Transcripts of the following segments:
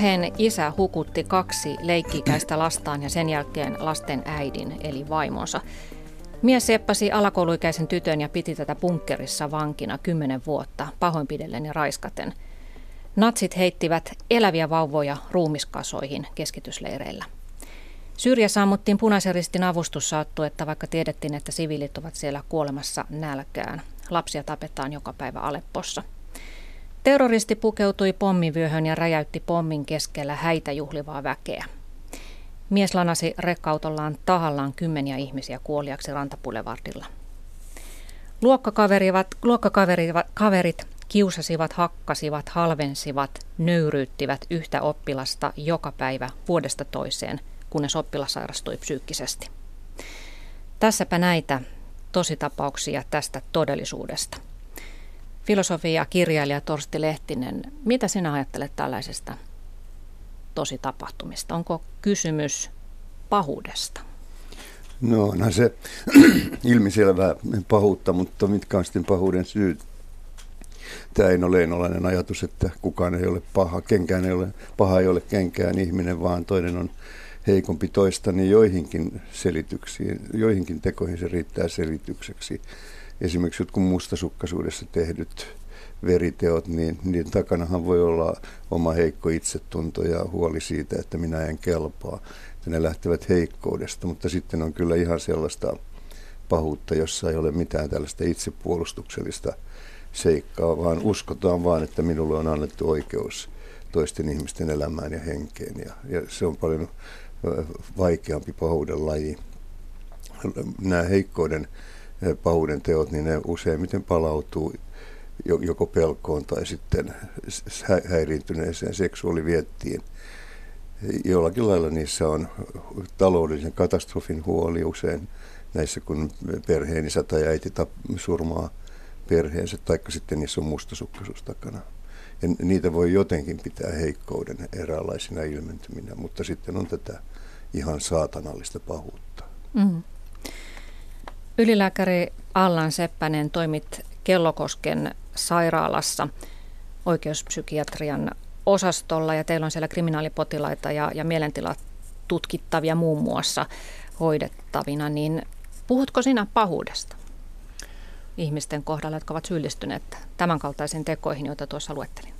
Perheen isä hukutti kaksi leikkikäistä lastaan ja sen jälkeen lasten äidin eli vaimonsa. Mies seppasi alakouluikäisen tytön ja piti tätä bunkkerissa vankina kymmenen vuotta, pahoinpidellen ja raiskaten. Natsit heittivät eläviä vauvoja ruumiskasoihin keskitysleireillä. Syyriassa ammuttiin punaisen ristin avustussaattu, että vaikka tiedettiin, että siviilit ovat siellä kuolemassa nälkään. Lapsia tapetaan joka päivä Aleppossa. Terroristi pukeutui pommivyöhön ja räjäytti pommin keskellä häitä juhlivaa väkeä. Mies lanasi rekkautollaan tahallaan kymmeniä ihmisiä kuoliaksi rantapulevardilla. Luokkakaverit, luokkakaverit kiusasivat, hakkasivat, halvensivat, nöyryyttivät yhtä oppilasta joka päivä vuodesta toiseen, kunnes oppilas sairastui psyykkisesti. Tässäpä näitä tositapauksia tästä todellisuudesta. Filosofi ja kirjailija Torsti Lehtinen, mitä sinä ajattelet tällaisesta tositapahtumista? Onko kysymys pahuudesta? No onhan se ilmiselvää pahuutta, mutta mitkä on sitten pahuuden syyt? Tämä ei ole leenolainen ajatus, että kukaan ei ole paha, kenkään ei ole, paha ei ole kenkään ihminen, vaan toinen on heikompi toista, niin joihinkin selityksiin, joihinkin tekoihin se riittää selitykseksi. Esimerkiksi jotkut mustasukkaisuudessa tehdyt veriteot, niin niiden takanahan voi olla oma heikko itsetunto ja huoli siitä, että minä en kelpaa. Että ne lähtevät heikkoudesta, mutta sitten on kyllä ihan sellaista pahuutta, jossa ei ole mitään tällaista itsepuolustuksellista seikkaa, vaan uskotaan vaan, että minulle on annettu oikeus toisten ihmisten elämään ja henkeen. Ja, ja se on paljon vaikeampi pahuuden laji. Nämä heikkouden pahuuden teot, niin ne useimmiten palautuu joko pelkoon tai sitten häiriintyneeseen seksuaaliviettiin. Jollakin lailla niissä on taloudellisen katastrofin huoli usein näissä, kun perheen isä tai äiti surmaa perheensä, taikka sitten niissä on mustasukkaisuus takana. Ja niitä voi jotenkin pitää heikkouden eräänlaisina ilmentyminä, mutta sitten on tätä ihan saatanallista pahuutta. Mm. Ylilääkäri Allan Seppänen toimit Kellokosken sairaalassa oikeuspsykiatrian osastolla ja teillä on siellä kriminaalipotilaita ja, ja mielentilatutkittavia muun muassa hoidettavina, niin puhutko sinä pahuudesta ihmisten kohdalla, jotka ovat syyllistyneet tämänkaltaisiin tekoihin, joita tuossa luettelin?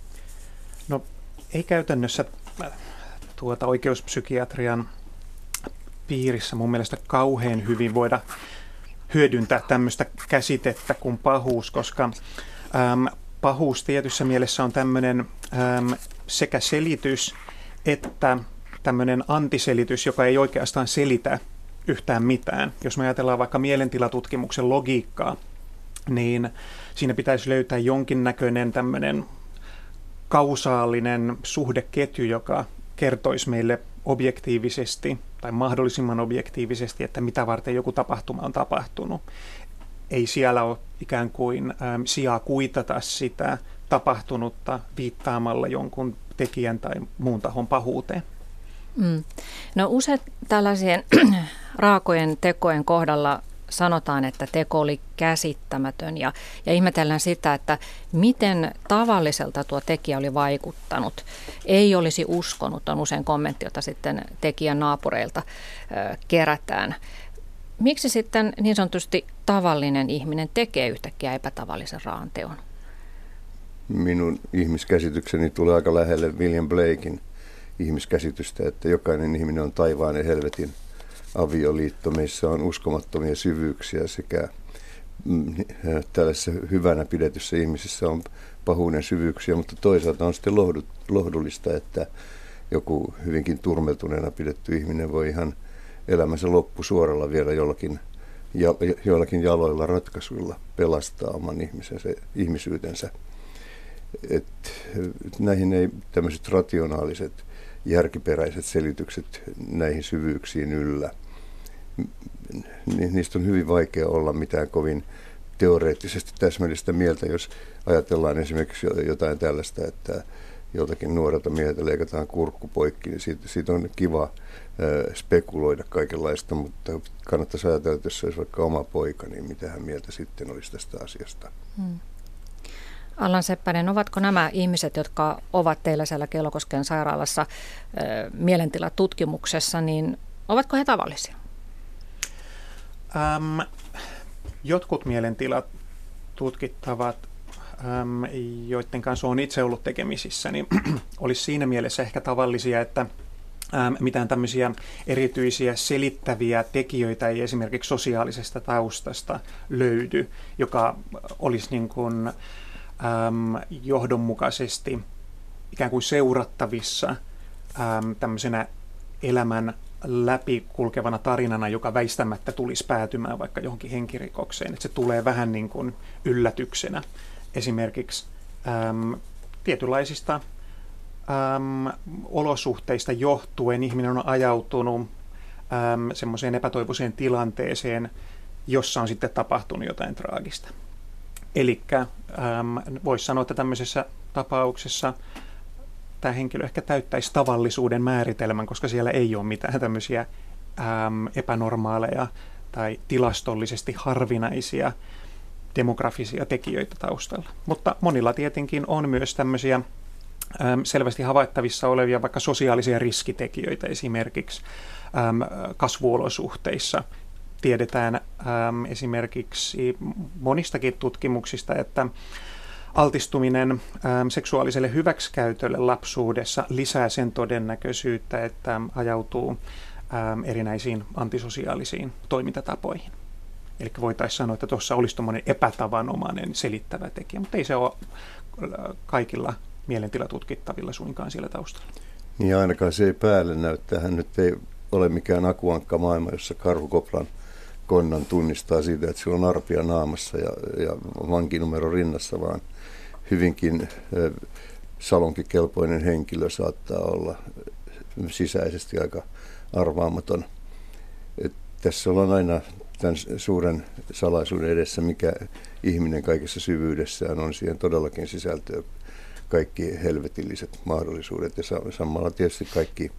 No ei käytännössä tuota oikeuspsykiatrian piirissä mun mielestä kauhean hyvin voida hyödyntää tämmöistä käsitettä kuin pahuus, koska äm, pahuus tietyssä mielessä on tämmöinen äm, sekä selitys että tämmöinen antiselitys, joka ei oikeastaan selitä yhtään mitään. Jos me ajatellaan vaikka mielentilatutkimuksen logiikkaa, niin siinä pitäisi löytää jonkinnäköinen tämmöinen kausaalinen suhdeketju, joka kertoisi meille objektiivisesti tai mahdollisimman objektiivisesti, että mitä varten joku tapahtuma on tapahtunut. Ei siellä ole ikään kuin äm, sijaa kuitata sitä tapahtunutta viittaamalla jonkun tekijän tai muun tahon pahuuteen. Mm. No usein tällaisien raakojen tekojen kohdalla sanotaan, että teko oli käsittämätön ja, ja ihmetellään sitä, että miten tavalliselta tuo tekijä oli vaikuttanut. Ei olisi uskonut, on usein kommentti, jota sitten tekijän naapureilta ö, kerätään. Miksi sitten niin sanotusti tavallinen ihminen tekee yhtäkkiä epätavallisen raan teon? Minun ihmiskäsitykseni tulee aika lähelle William Blakein ihmiskäsitystä, että jokainen ihminen on taivaan ja helvetin avioliitto. Meissä on uskomattomia syvyyksiä sekä mm, tällaisessa hyvänä pidetyssä ihmisissä on pahuuden syvyyksiä, mutta toisaalta on sitten lohdullista, että joku hyvinkin turmeltuneena pidetty ihminen voi ihan elämänsä loppusuoralla vielä jollakin, ja, joillakin jaloilla ratkaisuilla pelastaa oman ihmisensä, ihmisyytensä. Et näihin ei tämmöiset rationaaliset, järkiperäiset selitykset näihin syvyyksiin yllä niistä on hyvin vaikea olla mitään kovin teoreettisesti täsmällistä mieltä, jos ajatellaan esimerkiksi jotain tällaista, että joltakin nuorelta mieheltä leikataan kurkku poikki, niin siitä, siitä on kiva spekuloida kaikenlaista, mutta kannattaisi ajatella, että jos se olisi vaikka oma poika, niin mitä hän mieltä sitten olisi tästä asiasta. Hmm. Allan Seppänen, ovatko nämä ihmiset, jotka ovat teillä siellä Kelokosken sairaalassa mielentilatutkimuksessa, niin ovatko he tavallisia? Ähm, jotkut mielentilat tutkittavat, ähm, joiden kanssa olen itse ollut tekemisissä, niin olisi siinä mielessä ehkä tavallisia, että ähm, mitään tämmöisiä erityisiä selittäviä tekijöitä ei esimerkiksi sosiaalisesta taustasta löydy, joka olisi niin kuin, ähm, johdonmukaisesti ikään kuin seurattavissa ähm, tämmöisenä elämän läpi kulkevana tarinana, joka väistämättä tulisi päätymään vaikka johonkin henkirikokseen. Että se tulee vähän niin kuin yllätyksenä. Esimerkiksi äm, tietynlaisista äm, olosuhteista johtuen ihminen on ajautunut äm, semmoiseen epätoivoiseen tilanteeseen, jossa on sitten tapahtunut jotain traagista. Eli voisi sanoa, että tämmöisessä tapauksessa tämä henkilö ehkä täyttäisi tavallisuuden määritelmän, koska siellä ei ole mitään tämmöisiä äm, epänormaaleja tai tilastollisesti harvinaisia demografisia tekijöitä taustalla. Mutta monilla tietenkin on myös tämmöisiä äm, selvästi havaittavissa olevia vaikka sosiaalisia riskitekijöitä esimerkiksi äm, kasvuolosuhteissa. Tiedetään äm, esimerkiksi monistakin tutkimuksista, että altistuminen ähm, seksuaaliselle hyväksikäytölle lapsuudessa lisää sen todennäköisyyttä, että ajautuu ähm, erinäisiin antisosiaalisiin toimintatapoihin. Eli voitaisiin sanoa, että tuossa olisi tuommoinen epätavanomainen selittävä tekijä, mutta ei se ole äh, kaikilla mielentilatutkittavilla suinkaan siellä taustalla. Niin ainakaan se ei päälle näyttää. Hän nyt ei ole mikään akuankka maailma, jossa karhukoplan konnan tunnistaa siitä, että sillä on arpia naamassa ja, ja vankinumero rinnassa, vaan hyvinkin salonkikelpoinen henkilö saattaa olla sisäisesti aika arvaamaton. Et tässä ollaan aina tämän suuren salaisuuden edessä, mikä ihminen kaikessa syvyydessään on. Siihen todellakin sisältöä kaikki helvetilliset mahdollisuudet ja samalla tietysti kaikki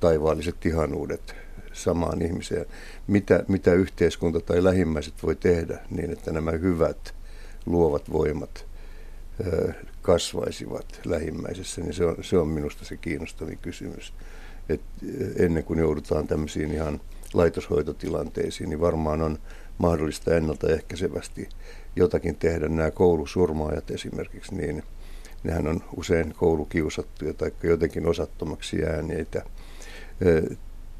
taivaalliset ihanuudet samaan ihmiseen. Mitä, mitä yhteiskunta tai lähimmäiset voi tehdä niin, että nämä hyvät luovat voimat kasvaisivat lähimmäisessä, niin se on, se on minusta se kiinnostavin kysymys. Et ennen kuin joudutaan tämmöisiin ihan laitoshoitotilanteisiin, niin varmaan on mahdollista ennaltaehkäisevästi jotakin tehdä. Nämä koulusurmaajat esimerkiksi, niin nehän on usein koulukiusattuja tai jotenkin osattomaksi jääneitä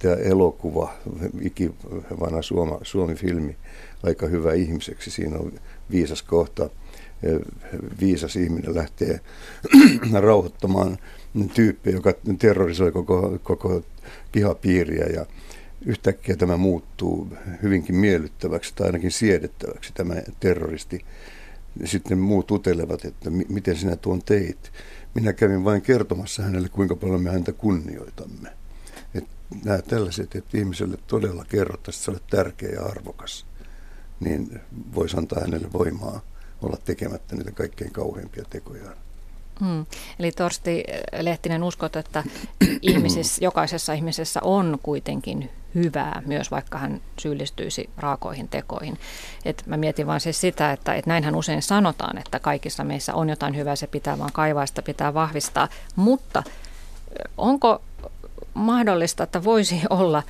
tämä elokuva, ikivanha Suoma, Suomi-filmi, aika hyvä ihmiseksi. Siinä on viisas kohta. Viisas ihminen lähtee rauhoittamaan tyyppiä, joka terrorisoi koko, koko pihapiiriä ja yhtäkkiä tämä muuttuu hyvinkin miellyttäväksi tai ainakin siedettäväksi tämä terroristi. Sitten muut utelevat, että miten sinä tuon teit. Minä kävin vain kertomassa hänelle, kuinka paljon me häntä kunnioitamme nämä tällaiset, että ihmiselle todella kerrottaisiin, että se olet tärkeä ja arvokas, niin voisi antaa hänelle voimaa olla tekemättä niitä kaikkein kauheimpia tekojaan. Hmm. Eli Torsti Lehtinen, uskot, että ihmisissä, jokaisessa ihmisessä on kuitenkin hyvää, myös vaikka hän syyllistyisi raakoihin tekoihin. Et mä mietin vaan siis sitä, että et näinhän usein sanotaan, että kaikissa meissä on jotain hyvää, se pitää vaan kaivaa, sitä pitää vahvistaa. Mutta onko mahdollista, että voisi olla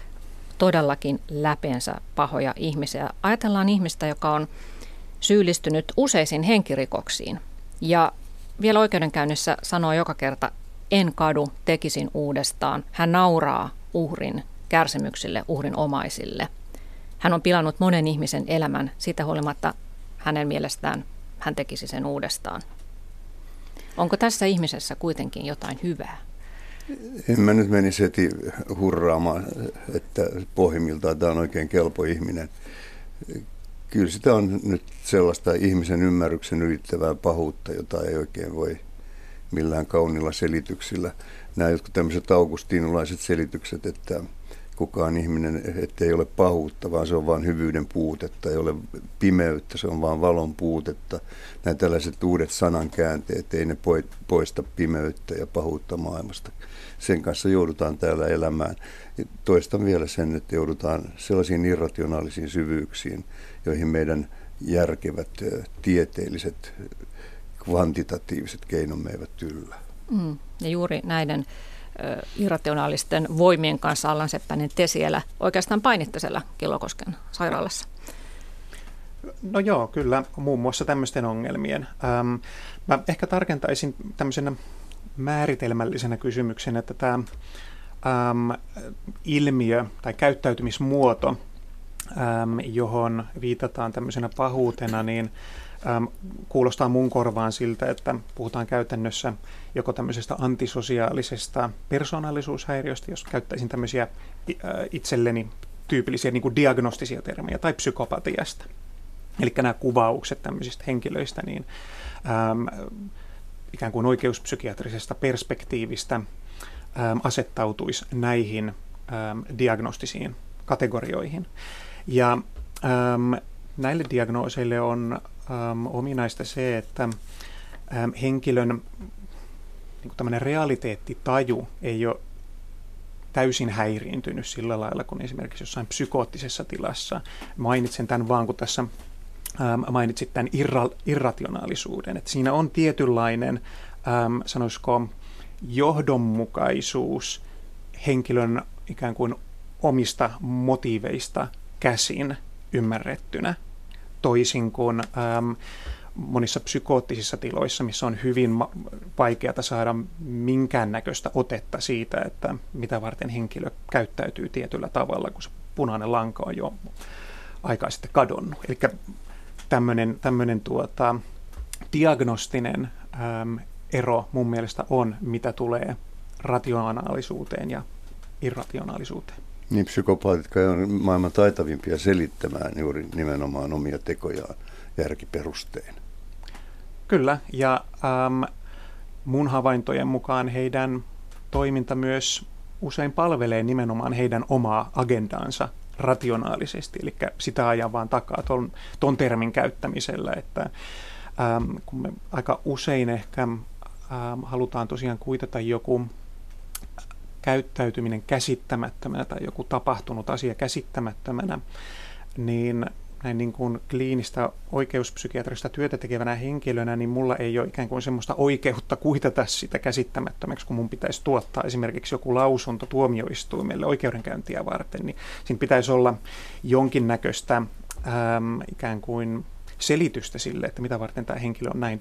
todellakin läpeensä pahoja ihmisiä. Ajatellaan ihmistä, joka on syyllistynyt useisiin henkirikoksiin ja vielä oikeudenkäynnissä sanoo joka kerta, en kadu, tekisin uudestaan. Hän nauraa uhrin kärsimyksille, uhrin omaisille. Hän on pilannut monen ihmisen elämän, siitä huolimatta hänen mielestään hän tekisi sen uudestaan. Onko tässä ihmisessä kuitenkin jotain hyvää? En mä nyt menisi heti hurraamaan, että pohjimmiltaan tämä on oikein kelpo ihminen. Kyllä sitä on nyt sellaista ihmisen ymmärryksen ylittävää pahuutta, jota ei oikein voi millään kaunilla selityksillä. Nämä jotkut tämmöiset augustinulaiset selitykset, että kukaan ihminen, ettei ole pahuutta, vaan se on vain hyvyyden puutetta, ei ole pimeyttä, se on vain valon puutetta. Nämä tällaiset uudet sanankäänteet, ei ne poista pimeyttä ja pahuutta maailmasta. Sen kanssa joudutaan täällä elämään. Toistan vielä sen, että joudutaan sellaisiin irrationaalisiin syvyyksiin, joihin meidän järkevät tieteelliset kvantitatiiviset keinomme eivät yllä. Mm. Ja juuri näiden irrationaalisten voimien kanssa Allan Seppänen te siellä oikeastaan painitte siellä Kilokosken sairaalassa. No joo, kyllä, muun muassa tämmöisten ongelmien. Ähm, mä ehkä tarkentaisin tämmöisenä määritelmällisenä kysymyksenä, että tämä ähm, ilmiö tai käyttäytymismuoto, ähm, johon viitataan tämmöisenä pahuutena, niin ähm, kuulostaa mun korvaan siltä, että puhutaan käytännössä joko tämmöisestä antisosiaalisesta persoonallisuushäiriöstä, jos käyttäisin tämmöisiä itselleni tyypillisiä niin kuin diagnostisia termejä, tai psykopatiasta. Eli nämä kuvaukset tämmöisistä henkilöistä, niin ähm, ikään kuin oikeuspsykiatrisesta perspektiivistä ähm, asettautuisi näihin ähm, diagnostisiin kategorioihin. Ja ähm, näille diagnooseille on ominaista se, että henkilön niin tämmöinen realiteettitaju ei ole täysin häiriintynyt sillä lailla kuin esimerkiksi jossain psykoottisessa tilassa. Mainitsen tämän vaan, kun tässä ähm, mainitsit tämän irra, irrationaalisuuden. Että siinä on tietynlainen, ähm, sanoisiko, johdonmukaisuus henkilön ikään kuin omista motiiveista käsin ymmärrettynä, toisin kuin ähm, monissa psykoottisissa tiloissa, missä on hyvin vaikeata saada minkäännäköistä otetta siitä, että mitä varten henkilö käyttäytyy tietyllä tavalla, kun se punainen lanka on jo aikaa sitten kadonnut. Eli tämmöinen, tämmöinen tuota, diagnostinen äm, ero mun mielestä on, mitä tulee rationaalisuuteen ja irrationaalisuuteen. Niin psykopaatit on maailman taitavimpia selittämään juuri nimenomaan omia tekojaan järkiperustein. Kyllä, ja äm, mun havaintojen mukaan heidän toiminta myös usein palvelee nimenomaan heidän omaa agendaansa rationaalisesti, eli sitä ajan vaan takaa ton, ton termin käyttämisellä, että äm, kun me aika usein ehkä äm, halutaan tosiaan kuitata joku käyttäytyminen käsittämättömänä tai joku tapahtunut asia käsittämättömänä, niin näin niin kuin kliinistä oikeuspsykiatrista työtä tekevänä henkilönä, niin mulla ei ole ikään kuin semmoista oikeutta kuitata sitä käsittämättömäksi, kun mun pitäisi tuottaa esimerkiksi joku lausunto tuomioistuimelle oikeudenkäyntiä varten, niin siinä pitäisi olla jonkinnäköistä äm, ikään kuin selitystä sille, että mitä varten tämä henkilö on näin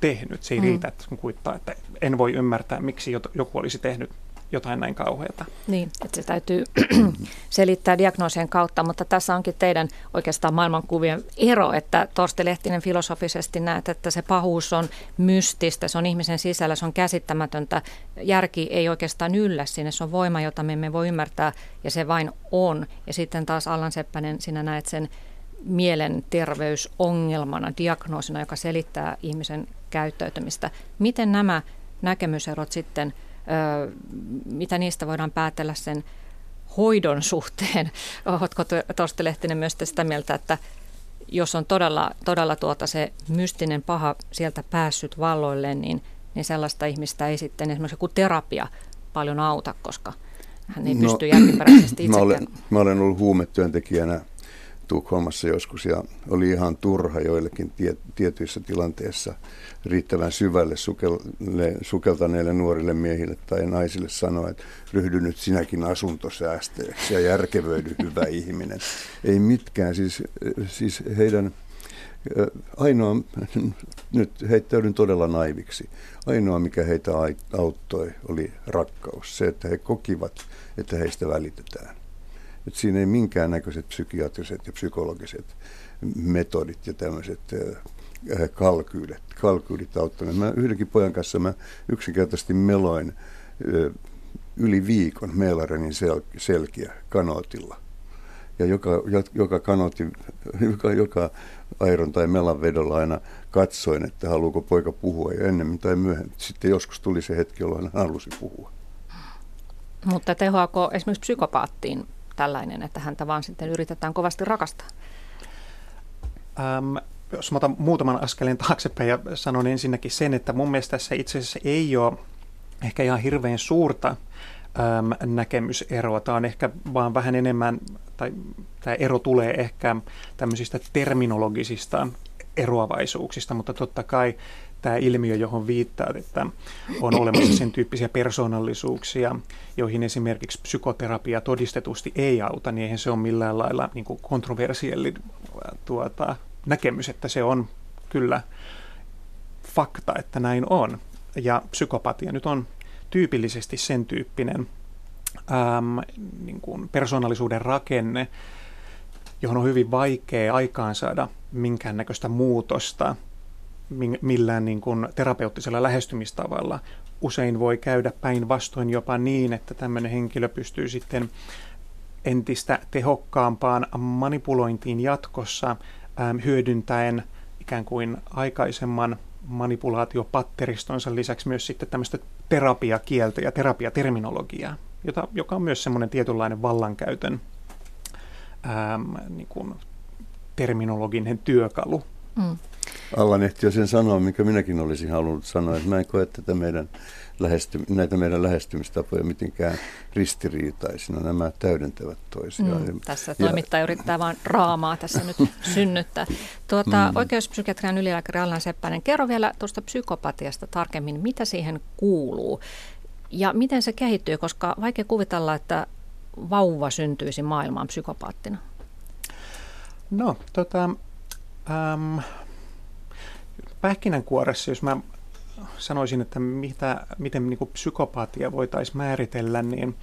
tehnyt. Se ei mm. riitä, että kuittaa, että en voi ymmärtää, miksi joku olisi tehnyt jotain näin kauheata. Niin, että se täytyy selittää diagnoosien kautta, mutta tässä onkin teidän oikeastaan maailmankuvien ero, että Torsti Lehtinen filosofisesti näet, että se pahuus on mystistä, se on ihmisen sisällä, se on käsittämätöntä. Järki ei oikeastaan yllä sinne, se on voima, jota me emme voi ymmärtää ja se vain on. Ja sitten taas Allan Seppänen, sinä näet sen mielenterveysongelmana, diagnoosina, joka selittää ihmisen käyttäytymistä. Miten nämä näkemyserot sitten – mitä niistä voidaan päätellä sen hoidon suhteen. Oletko Torsti Lehtinen myös sitä mieltä, että jos on todella, todella tuota se mystinen paha sieltä päässyt valloille, niin, niin sellaista ihmistä ei sitten esimerkiksi joku terapia paljon auta, koska hän ei no, pysty järkiperäisesti itsekään. Mä olen, mä olen ollut huumetyöntekijänä Tukholmassa joskus ja oli ihan turha joillekin tie, tietyissä tilanteissa riittävän syvälle sukelle, sukeltaneille nuorille miehille tai naisille sanoa, että ryhdy nyt sinäkin asuntosäästäjäksi ja järkevöidy hyvä ihminen. Ei mitkään, siis, siis heidän ainoa, nyt heittäydyn todella naiviksi, ainoa mikä heitä auttoi oli rakkaus. Se, että he kokivat, että heistä välitetään. Et siinä ei minkäännäköiset psykiatriset ja psykologiset metodit ja tämmöiset kalkyylit, kalkyylit auttaneet. Mä yhdenkin pojan kanssa mä yksinkertaisesti meloin yli viikon Meelarenin sel, selkiä kanootilla. Ja joka, joka kanoti, joka, joka airon tai melan vedolla aina katsoin, että haluuko poika puhua ja ennemmin tai myöhemmin. Sitten joskus tuli se hetki, jolloin hän halusi puhua. Mutta tehoako esimerkiksi psykopaattiin tällainen, että häntä vaan sitten yritetään kovasti rakastaa? Ähm, jos mä otan muutaman askeleen taaksepäin ja sanon ensinnäkin sen, että mun mielestä tässä itse asiassa ei ole ehkä ihan hirveän suurta äm, näkemyseroa. Tämä on ehkä vaan vähän enemmän, tai tämä ero tulee ehkä tämmöisistä terminologisista eroavaisuuksista, mutta totta kai tämä ilmiö, johon viittaat, että on olemassa sen tyyppisiä persoonallisuuksia, joihin esimerkiksi psykoterapia todistetusti ei auta, niin eihän se ole millään lailla niin kontroversielli tuota, näkemys, että se on kyllä fakta, että näin on. Ja psykopatia nyt on tyypillisesti sen tyyppinen äm, niin kuin persoonallisuuden rakenne, johon on hyvin vaikea aikaansaada minkäännäköistä muutosta millään niin kuin terapeuttisella lähestymistavalla. Usein voi käydä päinvastoin jopa niin, että tämmöinen henkilö pystyy sitten entistä tehokkaampaan manipulointiin jatkossa äm, hyödyntäen ikään kuin aikaisemman manipulaatiopatteristonsa lisäksi myös sitten tämmöistä terapiakieltä ja terapiaterminologiaa, jota, joka on myös semmoinen tietynlainen vallankäytön äm, niin kuin terminologinen työkalu. Mm. Allan ehti jo sen sanoa, mikä minäkin olisin halunnut sanoa, että mä en koe tätä meidän lähesty, näitä meidän lähestymistapoja mitenkään ristiriitaisina. Nämä täydentävät toisiaan. Mm, tässä toimittaja ja, yrittää vain raamaa tässä nyt synnyttää. Tuota, mm. Oikeuspsykiatrian ylilääkäri Allan Seppänen, kerro vielä tuosta psykopatiasta tarkemmin, mitä siihen kuuluu ja miten se kehittyy, koska vaikea kuvitella, että vauva syntyisi maailmaan psykopaattina. No, tota, ähm, pähkinänkuoressa, jos mä sanoisin, että mitä, miten niin kuin psykopatia voitaisiin määritellä, niin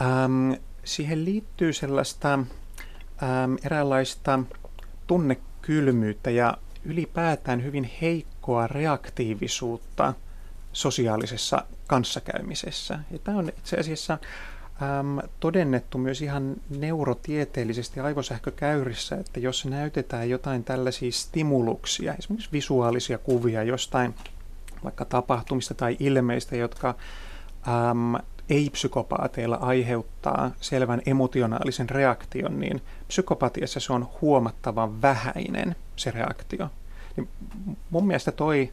äm, siihen liittyy sellaista äm, eräänlaista tunnekylmyyttä ja ylipäätään hyvin heikkoa reaktiivisuutta sosiaalisessa kanssakäymisessä. Ja tämä on itse asiassa äm, todennettu myös ihan neurotieteellisesti aivosähkökäyrissä, että jos näytetään jotain tällaisia stimuluksia, esimerkiksi visuaalisia kuvia jostain vaikka tapahtumista tai ilmeistä, jotka äm, ei-psykopaateilla aiheuttaa selvän emotionaalisen reaktion, niin psykopatiassa se on huomattavan vähäinen se reaktio. Niin mun mielestä toi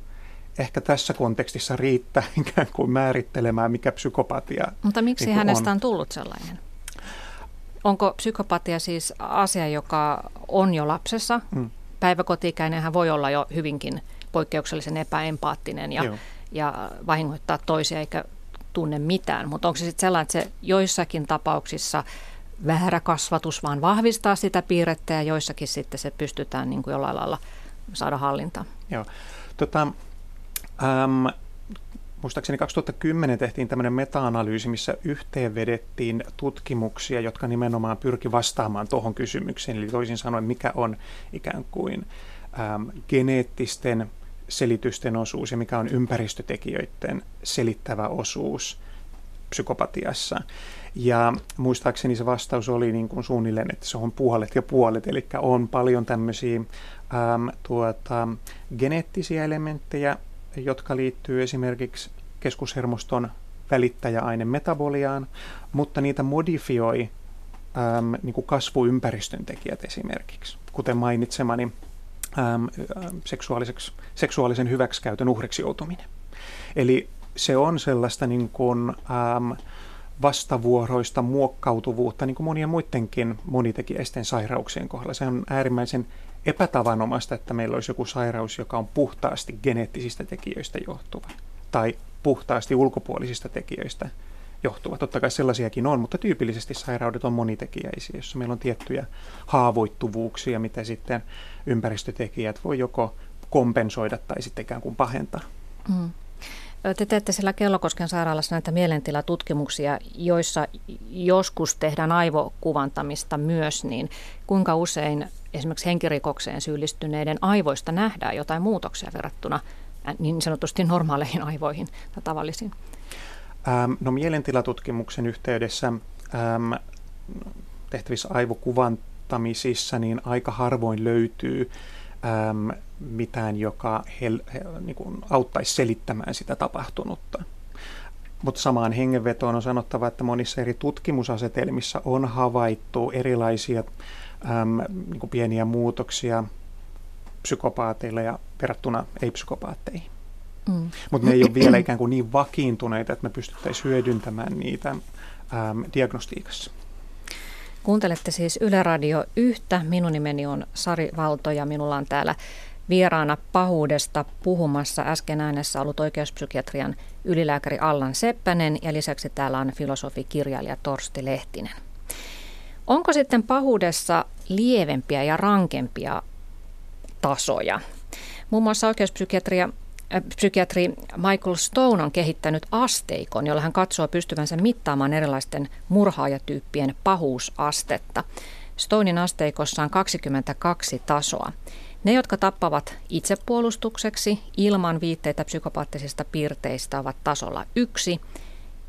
ehkä tässä kontekstissa riittää ikään kuin määrittelemään, mikä psykopatia Mutta miksi niin hänestä on. on tullut sellainen? Onko psykopatia siis asia, joka on jo lapsessa? Mm. Päiväkotiikäinenhän voi olla jo hyvinkin poikkeuksellisen epäempaattinen ja, ja vahingoittaa toisia eikä tunne mitään. Mutta onko se sitten sellainen, että se joissakin tapauksissa väärä kasvatus vaan vahvistaa sitä piirrettä ja joissakin sitten se pystytään niin kuin jollain lailla saada hallintaan? Joo. Tota, äm, muistaakseni 2010 tehtiin tämmöinen meta-analyysi, missä yhteenvedettiin tutkimuksia, jotka nimenomaan pyrki vastaamaan tuohon kysymykseen. Eli toisin sanoen, mikä on ikään kuin äm, geneettisten selitysten osuus ja mikä on ympäristötekijöiden selittävä osuus psykopatiassa. Ja muistaakseni se vastaus oli niin kuin suunnilleen, että se on puolet ja puolet, eli on paljon tämmöisiä äm, tuota, geneettisiä elementtejä, jotka liittyy esimerkiksi keskushermoston välittäjäaine metaboliaan, mutta niitä modifioi äm, niin kuin kasvuympäristön tekijät esimerkiksi, kuten mainitsemani äm, seksuaalisen hyväksikäytön uhriksi joutuminen. Eli se on sellaista niin kuin, äm, vastavuoroista muokkautuvuutta niin kuin monien muidenkin monitekijäisten sairauksien kohdalla. Se on äärimmäisen epätavanomaista, että meillä olisi joku sairaus, joka on puhtaasti geneettisistä tekijöistä johtuva tai puhtaasti ulkopuolisista tekijöistä johtuva. Totta kai sellaisiakin on, mutta tyypillisesti sairaudet on monitekijäisiä, jossa meillä on tiettyjä haavoittuvuuksia, mitä sitten ympäristötekijät voi joko kompensoida tai sitten ikään kuin pahentaa. Mm. Te teette siellä Kellokosken sairaalassa näitä mielentilatutkimuksia, joissa joskus tehdään aivokuvantamista myös, niin kuinka usein esimerkiksi henkirikokseen syyllistyneiden aivoista nähdään jotain muutoksia verrattuna niin sanotusti normaaleihin aivoihin tai tavallisiin? Ähm, no mielentilatutkimuksen yhteydessä ähm, tehtävissä aivokuvantamisissa niin aika harvoin löytyy ähm, mitään, joka hel, he, niin kuin auttaisi selittämään sitä tapahtunutta. Mutta samaan hengenvetoon on sanottava, että monissa eri tutkimusasetelmissa on havaittu erilaisia äm, niin kuin pieniä muutoksia psykopaateilla ja verrattuna ei-psykopaatteihin. Mm. Mutta ne ei ole vielä ikään kuin niin vakiintuneita, että me pystyttäisiin hyödyntämään niitä äm, diagnostiikassa. Kuuntelette siis Yle Radio yhtä. Minun nimeni on Sari Valto ja minulla on täällä Vieraana pahuudesta puhumassa äsken äänessä ollut oikeuspsykiatrian ylilääkäri Allan Seppänen ja lisäksi täällä on filosofi-kirjailija Torsti Lehtinen. Onko sitten pahuudessa lievempiä ja rankempia tasoja? Muun muassa oikeuspsykiatria äh, Psykiatri Michael Stone on kehittänyt asteikon, jolla hän katsoo pystyvänsä mittaamaan erilaisten murhaajatyyppien pahuusastetta. Stonein asteikossa on 22 tasoa. Ne, jotka tappavat itsepuolustukseksi ilman viitteitä psykopaattisista piirteistä, ovat tasolla yksi,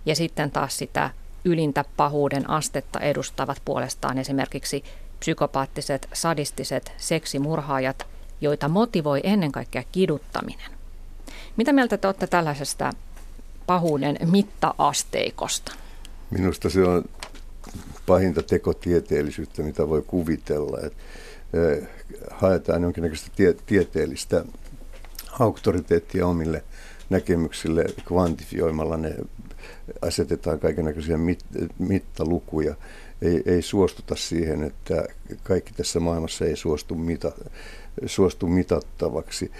ja sitten taas sitä ylintä pahuuden astetta edustavat puolestaan esimerkiksi psykopaattiset, sadistiset seksimurhaajat, joita motivoi ennen kaikkea kiduttaminen. Mitä mieltä te olette tällaisesta pahuuden mittaasteikosta? Minusta se on pahinta tekotieteellisyyttä, mitä voi kuvitella. Että haetaan jonkinnäköistä tie, tieteellistä auktoriteettia omille näkemyksille kvantifioimalla ne asetetaan kaikenlaisia mit, mittalukuja. Ei, ei suostuta siihen, että kaikki tässä maailmassa ei suostu, mita, suostu mitattavaksi.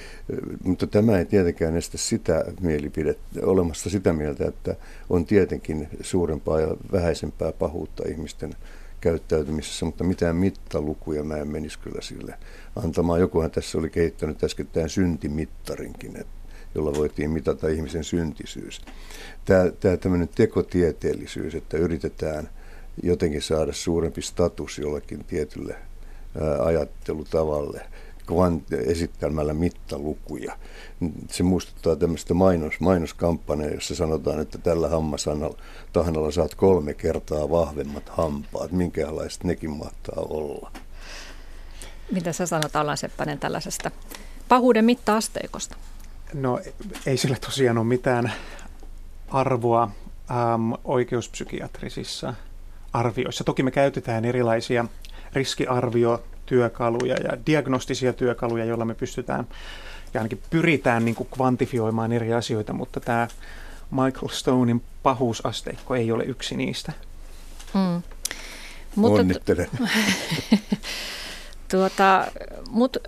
Mutta tämä ei tietenkään estä sitä mielipidettä, olemasta sitä mieltä, että on tietenkin suurempaa ja vähäisempää pahuutta ihmisten käyttäytymisessä, mutta mitään mittalukuja mä en menisi kyllä sille antamaan. Jokuhan tässä oli kehittänyt äskettäin syntimittarinkin, että jolla voitiin mitata ihmisen syntisyys. Tämä, tämä tämmöinen tekotieteellisyys, että yritetään jotenkin saada suurempi status jollekin tietylle ajattelutavalle esittämällä mittalukuja. Se muistuttaa tämmöistä mainos, mainoskampanjaa, jossa sanotaan, että tällä hammastahnalla saat kolme kertaa vahvemmat hampaat. Minkälaiset nekin mahtaa olla? Mitä sä sanot Allan Seppänen tällaisesta pahuuden mitta-asteikosta? No ei sillä tosiaan ole mitään arvoa äm, oikeuspsykiatrisissa arvioissa. Toki me käytetään erilaisia riskiarviotyökaluja ja diagnostisia työkaluja, joilla me pystytään ja ainakin pyritään niin kuin kvantifioimaan eri asioita, mutta tämä Michael Stonein pahuusasteikko ei ole yksi niistä. Mm. Mutta Onnittelen. tuota, mutta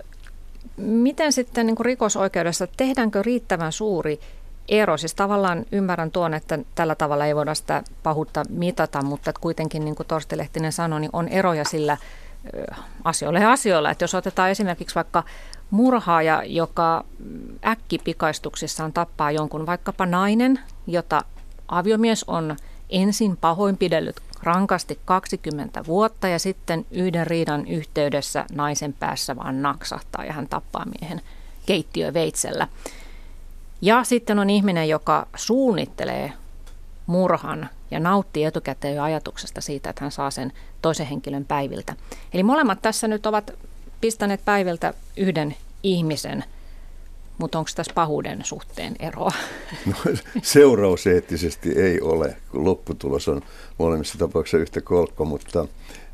Miten sitten niin kuin rikosoikeudessa, tehdäänkö riittävän suuri ero? Siis tavallaan ymmärrän tuon, että tällä tavalla ei voida sitä pahuutta mitata, mutta kuitenkin niin kuin Torsti Lehtinen sanoi, niin on eroja sillä asioilla ja asioilla. Että jos otetaan esimerkiksi vaikka murhaaja, joka äkkipikaistuksissaan tappaa jonkun vaikkapa nainen, jota aviomies on ensin pahoinpidellyt rankasti 20 vuotta ja sitten yhden riidan yhteydessä naisen päässä vaan naksahtaa ja hän tappaa miehen keittiöveitsellä. Ja sitten on ihminen, joka suunnittelee murhan ja nauttii etukäteen jo ajatuksesta siitä, että hän saa sen toisen henkilön päiviltä. Eli molemmat tässä nyt ovat pistäneet päiviltä yhden ihmisen – mutta onko tässä pahuuden suhteen eroa? No, seurauseettisesti ei ole, kun lopputulos on molemmissa tapauksissa yhtä kolkko, mutta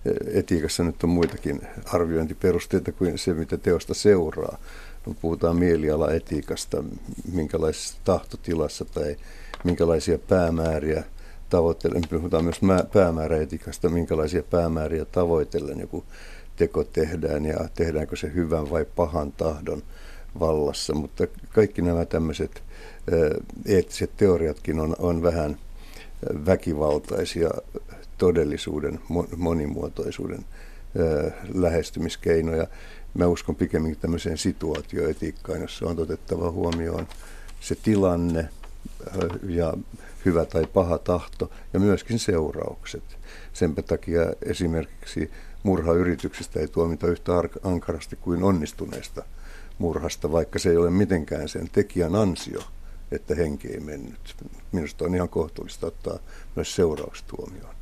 e, etiikassa nyt on muitakin arviointiperusteita kuin se, mitä teosta seuraa. No, puhutaan mielialaetiikasta, minkälaisessa tahtotilassa tai minkälaisia päämääriä tavoittelen. Puhutaan myös päämääräetiikasta, minkälaisia päämääriä tavoitellen joku teko tehdään ja tehdäänkö se hyvän vai pahan tahdon vallassa, mutta kaikki nämä tämmöiset eettiset teoriatkin on, on vähän väkivaltaisia todellisuuden monimuotoisuuden lähestymiskeinoja. Mä uskon pikemminkin tämmöiseen situaatioetiikkaan, jossa on otettava huomioon se tilanne ja hyvä tai paha tahto ja myöskin seuraukset. Senpä takia esimerkiksi murhayrityksistä ei tuomita yhtä ankarasti kuin onnistuneesta murhasta, vaikka se ei ole mitenkään sen tekijän ansio, että henki ei mennyt. Minusta on ihan kohtuullista ottaa myös seuraukset huomioon.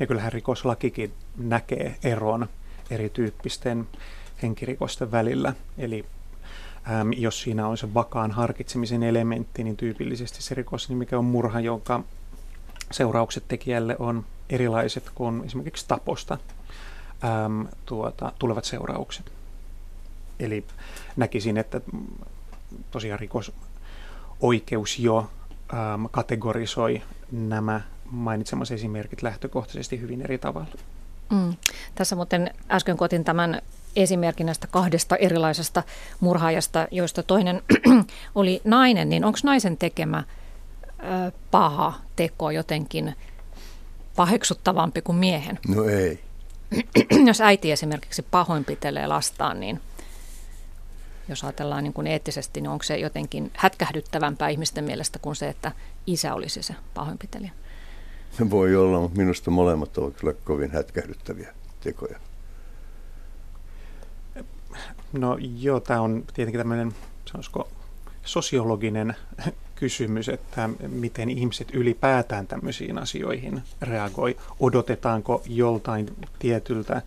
Ja kyllähän rikoslakikin näkee eron erityyppisten henkirikosten välillä. Eli äm, jos siinä on se vakaan harkitsemisen elementti, niin tyypillisesti se rikos, niin mikä on murha, jonka seuraukset tekijälle on erilaiset kuin esimerkiksi taposta äm, tuota, tulevat seuraukset. Eli näkisin, että tosiaan rikosoikeus jo ähm, kategorisoi nämä mainitsemasi esimerkit lähtökohtaisesti hyvin eri tavalla. Mm. Tässä muuten äsken kotin tämän esimerkki näistä kahdesta erilaisesta murhaajasta, joista toinen oli nainen, niin onko naisen tekemä paha teko jotenkin paheksuttavampi kuin miehen? No ei. Jos äiti esimerkiksi pahoinpitelee lastaan, niin jos ajatellaan niin kuin eettisesti, niin onko se jotenkin hätkähdyttävämpää ihmisten mielestä kuin se, että isä olisi se pahoinpitelijä? Voi olla, mutta minusta molemmat ovat kyllä kovin hätkähdyttäviä tekoja. No joo, tämä on tietenkin tämmöinen, sanoisiko, sosiologinen kysymys, että miten ihmiset ylipäätään tämmöisiin asioihin reagoi. Odotetaanko joltain tietyltä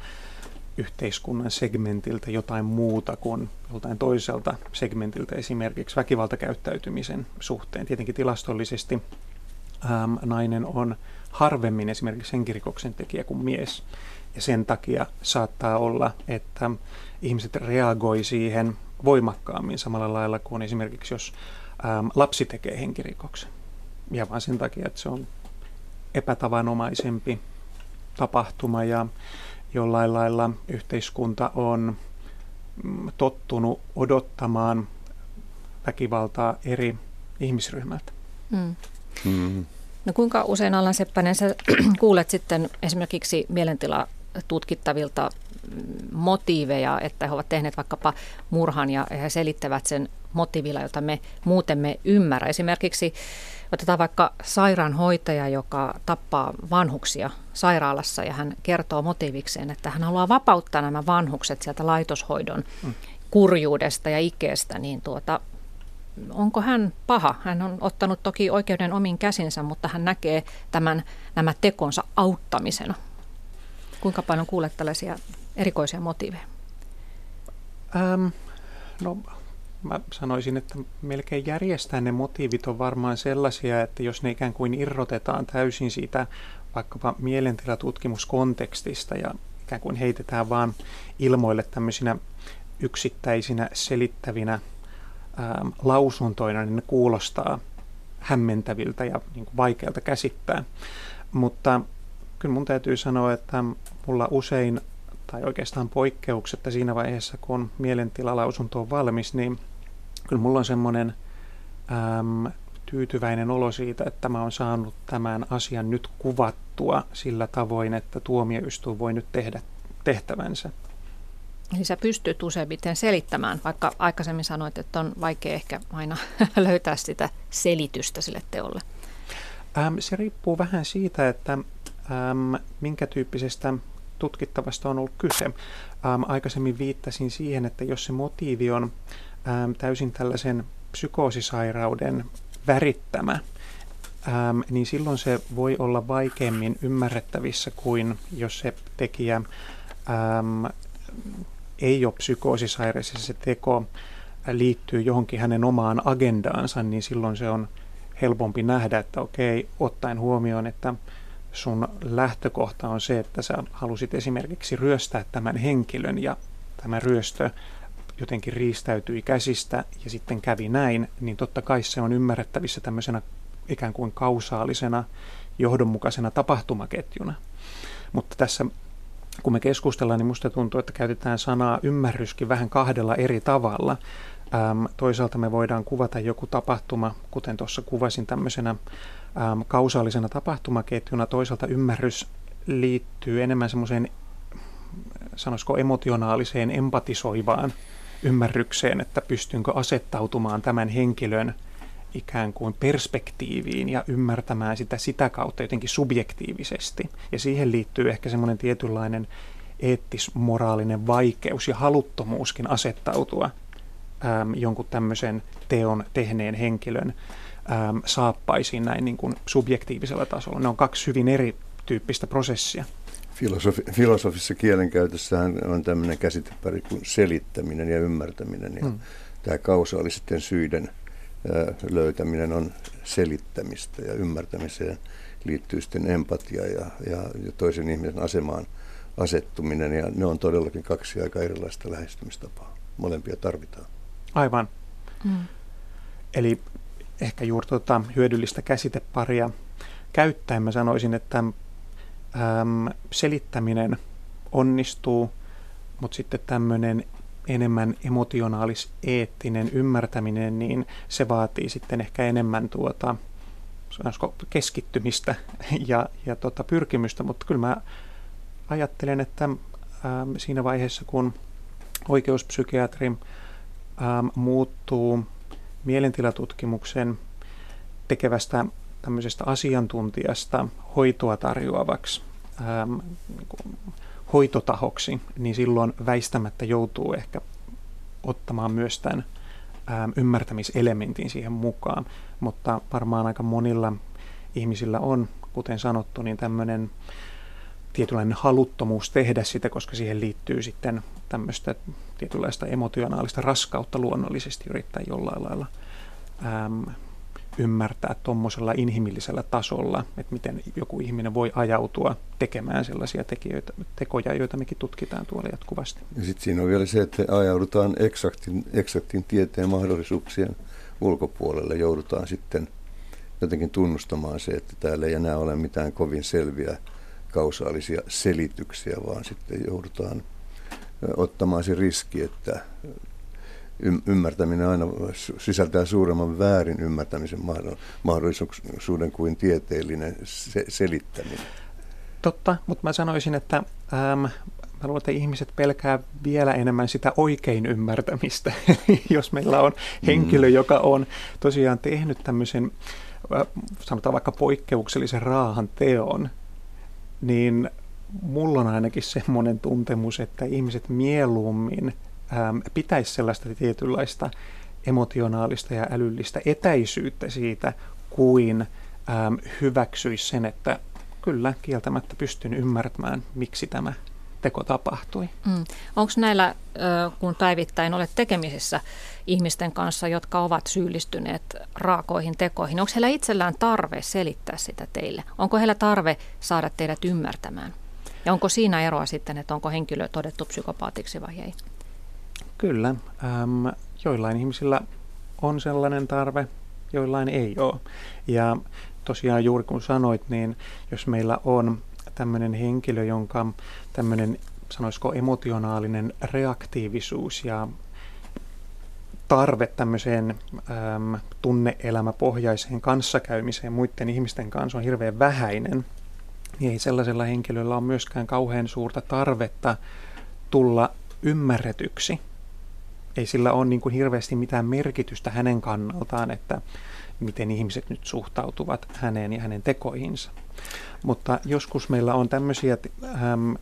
yhteiskunnan segmentiltä jotain muuta kuin joltain toiselta segmentiltä, esimerkiksi väkivaltakäyttäytymisen suhteen. Tietenkin tilastollisesti äm, nainen on harvemmin esimerkiksi henkirikoksen tekijä kuin mies. Ja sen takia saattaa olla, että ihmiset reagoi siihen voimakkaammin samalla lailla kuin esimerkiksi jos äm, lapsi tekee henkirikoksen. Ja vain sen takia, että se on epätavanomaisempi tapahtuma ja jollain lailla yhteiskunta on mm, tottunut odottamaan väkivaltaa eri ihmisryhmältä. Mm. Mm. No kuinka usein Allan Seppänen sä kuulet sitten esimerkiksi mielentila tutkittavilta mm, motiiveja, että he ovat tehneet vaikkapa murhan ja he selittävät sen motiivilla, jota me muuten me ymmärrä. Esimerkiksi otetaan vaikka sairaanhoitaja, joka tappaa vanhuksia sairaalassa ja hän kertoo motiivikseen, että hän haluaa vapauttaa nämä vanhukset sieltä laitoshoidon mm. kurjuudesta ja ikeestä, niin tuota, onko hän paha? Hän on ottanut toki oikeuden omiin käsinsä, mutta hän näkee tämän, nämä tekonsa auttamisena. Kuinka paljon kuulet tällaisia erikoisia motiiveja? Ähm, no mä sanoisin, että melkein järjestään ne motiivit on varmaan sellaisia, että jos ne ikään kuin irrotetaan täysin siitä vaikkapa mielentilatutkimuskontekstista ja ikään kuin heitetään vaan ilmoille tämmöisinä yksittäisinä selittävinä ää, lausuntoina, niin ne kuulostaa hämmentäviltä ja niin kuin vaikealta käsittää. Mutta kyllä mun täytyy sanoa, että mulla usein, tai oikeastaan poikkeuksetta siinä vaiheessa, kun mielentilalausunto on valmis, niin kyllä mulla on semmoinen äm, tyytyväinen olo siitä, että mä oon saanut tämän asian nyt kuvattua sillä tavoin, että tuomioistuin voi nyt tehdä tehtävänsä. Eli sä pystyt useimmiten selittämään, vaikka aikaisemmin sanoit, että on vaikea ehkä aina löytää sitä selitystä sille teolle. Ähm, se riippuu vähän siitä, että ähm, minkä tyyppisestä tutkittavasta on ollut kyse. Ähm, aikaisemmin viittasin siihen, että jos se motiivi on ähm, täysin tällaisen psykoosisairauden värittämä, ähm, niin silloin se voi olla vaikeammin ymmärrettävissä kuin jos se tekijä ähm, ei ole psykoosisairaus ja se teko liittyy johonkin hänen omaan agendaansa, niin silloin se on helpompi nähdä, että okei, ottaen huomioon, että sun lähtökohta on se, että sä halusit esimerkiksi ryöstää tämän henkilön ja tämä ryöstö jotenkin riistäytyi käsistä ja sitten kävi näin, niin totta kai se on ymmärrettävissä tämmöisenä ikään kuin kausaalisena, johdonmukaisena tapahtumaketjuna. Mutta tässä kun me keskustellaan, niin musta tuntuu, että käytetään sanaa ymmärryskin vähän kahdella eri tavalla. Ähm, toisaalta me voidaan kuvata joku tapahtuma, kuten tuossa kuvasin tämmöisenä ähm, kausaalisena tapahtumaketjuna. Toisaalta ymmärrys liittyy enemmän semmoiseen, sanoisiko emotionaaliseen, empatisoivaan ymmärrykseen, että pystynkö asettautumaan tämän henkilön ikään kuin perspektiiviin ja ymmärtämään sitä sitä kautta jotenkin subjektiivisesti. Ja siihen liittyy ehkä semmoinen tietynlainen eettis-moraalinen vaikeus ja haluttomuuskin asettautua äm, jonkun tämmöisen teon tehneen henkilön äm, saappaisiin näin niin kuin subjektiivisella tasolla. Ne on kaksi hyvin erityyppistä prosessia. Filosofi, filosofisessa kielenkäytössähän on tämmöinen käsitepari kuin selittäminen ja ymmärtäminen. Ja hmm. Tämä kausaalisten syiden löytäminen on selittämistä ja ymmärtämiseen liittyy sitten empatia ja, ja, ja toisen ihmisen asemaan asettuminen. Ja ne on todellakin kaksi aika erilaista lähestymistapaa. Molempia tarvitaan. Aivan. Hmm. Eli ehkä juuri tuota hyödyllistä käsiteparia käyttäen mä sanoisin, että äm, selittäminen onnistuu mutta sitten tämmöinen enemmän emotionaalis-eettinen ymmärtäminen, niin se vaatii sitten ehkä enemmän tuota, keskittymistä ja, ja tota, pyrkimystä, mutta kyllä mä ajattelen, että äm, siinä vaiheessa, kun oikeuspsykiatri äm, muuttuu mielentilatutkimuksen tekevästä tämmöisestä asiantuntijasta hoitoa tarjoavaksi äm, niin kuin hoitotahoksi, niin silloin väistämättä joutuu ehkä ottamaan myös tämän äm, ymmärtämiselementin siihen mukaan. Mutta varmaan aika monilla ihmisillä on, kuten sanottu, niin tämmöinen tietynlainen haluttomuus tehdä sitä, koska siihen liittyy sitten tämmöistä tietynlaista emotionaalista raskautta luonnollisesti yrittää jollain lailla äm, ymmärtää tuommoisella inhimillisellä tasolla, että miten joku ihminen voi ajautua tekemään sellaisia tekijöitä, tekoja, joita mekin tutkitaan tuolla jatkuvasti. Ja sitten siinä on vielä se, että ajaudutaan eksaktin, eksaktin tieteen mahdollisuuksien ulkopuolelle, joudutaan sitten jotenkin tunnustamaan se, että täällä ei enää ole mitään kovin selviä kausaalisia selityksiä, vaan sitten joudutaan ottamaan se riski, että ymmärtäminen aina sisältää suuremman väärin ymmärtämisen mahdollisuuden kuin tieteellinen se- selittäminen. Totta, mutta mä sanoisin, että ähm, mä luulen, että ihmiset pelkää vielä enemmän sitä oikein ymmärtämistä. Jos meillä on henkilö, mm. joka on tosiaan tehnyt tämmöisen, sanotaan vaikka poikkeuksellisen raahan teon, niin mulla on ainakin semmoinen tuntemus, että ihmiset mieluummin pitäisi sellaista tietynlaista emotionaalista ja älyllistä etäisyyttä siitä, kuin ähm, hyväksyisi sen, että kyllä kieltämättä pystyn ymmärtämään, miksi tämä teko tapahtui. Mm. Onko näillä, kun päivittäin olet tekemisissä ihmisten kanssa, jotka ovat syyllistyneet raakoihin tekoihin, onko heillä itsellään tarve selittää sitä teille? Onko heillä tarve saada teidät ymmärtämään? Ja onko siinä eroa sitten, että onko henkilö todettu psykopaatiksi vai ei? Kyllä. Ähm, joillain ihmisillä on sellainen tarve, joillain ei ole. Ja tosiaan juuri kun sanoit, niin jos meillä on tämmöinen henkilö, jonka tämmöinen sanoisiko emotionaalinen reaktiivisuus ja tarve tämmöiseen äm, tunneelämäpohjaiseen kanssakäymiseen muiden ihmisten kanssa on hirveän vähäinen, niin ei sellaisella henkilöllä ole myöskään kauhean suurta tarvetta tulla ymmärretyksi. Ei sillä ole niin kuin hirveästi mitään merkitystä hänen kannaltaan, että miten ihmiset nyt suhtautuvat häneen ja hänen tekoihinsa. Mutta joskus meillä on tämmöisiä äm,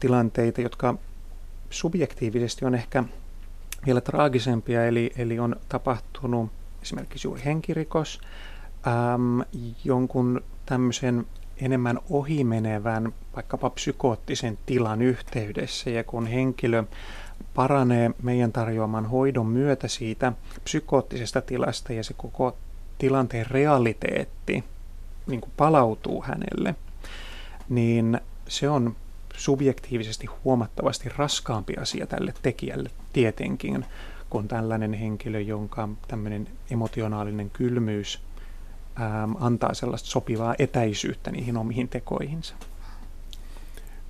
tilanteita, jotka subjektiivisesti on ehkä vielä traagisempia, eli, eli on tapahtunut esimerkiksi juuri henkirikos, äm, jonkun tämmöisen enemmän ohimenevän, vaikkapa psykoottisen tilan yhteydessä, ja kun henkilö paranee meidän tarjoaman hoidon myötä siitä psykoottisesta tilasta ja se koko tilanteen realiteetti niin kuin palautuu hänelle, niin se on subjektiivisesti huomattavasti raskaampi asia tälle tekijälle tietenkin, kuin tällainen henkilö, jonka tämmöinen emotionaalinen kylmyys äm, antaa sellaista sopivaa etäisyyttä niihin omiin tekoihinsa.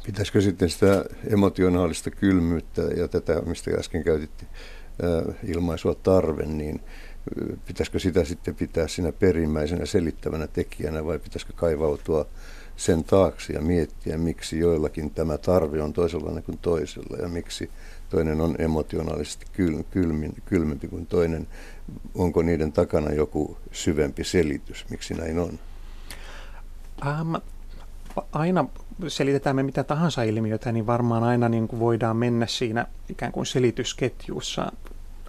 Pitäisikö sitten sitä emotionaalista kylmyyttä ja tätä, mistä äsken käytitte ilmaisua tarve, niin pitäisikö sitä sitten pitää siinä perimmäisenä selittävänä tekijänä vai pitäisikö kaivautua sen taakse ja miettiä, miksi joillakin tämä tarve on toisenlainen kuin toisella ja miksi toinen on emotionaalisesti kyl, kylmin, kylmempi kuin toinen. Onko niiden takana joku syvempi selitys, miksi näin on? Ähm, aina selitetään me mitä tahansa ilmiötä, niin varmaan aina niin kuin voidaan mennä siinä ikään kuin selitysketjussa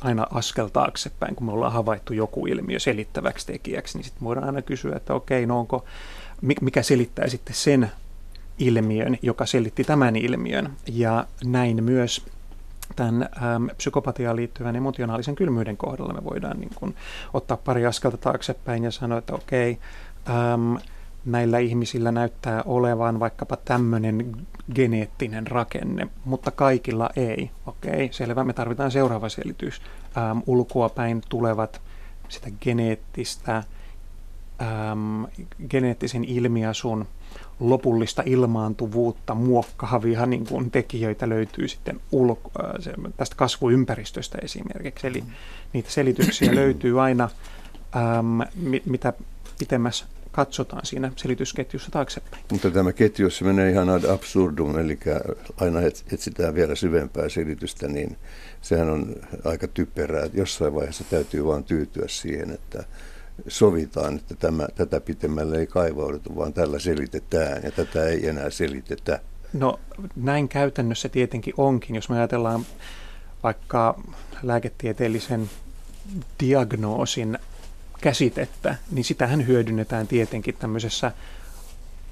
aina askel taaksepäin, kun me ollaan havaittu joku ilmiö selittäväksi tekijäksi, niin sitten voidaan aina kysyä, että okei, no onko, mikä selittää sitten sen ilmiön, joka selitti tämän ilmiön. Ja näin myös tämän äm, psykopatiaan liittyvän emotionaalisen kylmyyden kohdalla me voidaan niin kun, ottaa pari askelta taaksepäin ja sanoa, että okei, äm, näillä ihmisillä näyttää olevan vaikkapa tämmöinen geneettinen rakenne, mutta kaikilla ei. Okei, selvä, me tarvitaan seuraava selitys. Ähm, ulkoapäin tulevat sitä geneettistä äm, geneettisen ilmiasun lopullista ilmaantuvuutta muokkaavia niin kuin tekijöitä löytyy sitten ulko, äh, tästä kasvuympäristöstä esimerkiksi. Eli niitä selityksiä löytyy aina, äm, mitä pitemmässä katsotaan siinä selitysketjussa taaksepäin. Mutta tämä ketju, se menee ihan ad absurdum, eli aina etsitään vielä syvempää selitystä, niin sehän on aika typerää. Jossain vaiheessa täytyy vain tyytyä siihen, että sovitaan, että tämä, tätä pitemmälle ei kaivauduta, vaan tällä selitetään ja tätä ei enää selitetä. No näin käytännössä tietenkin onkin, jos me ajatellaan vaikka lääketieteellisen diagnoosin käsitettä, niin sitähän hyödynnetään tietenkin tämmöisessä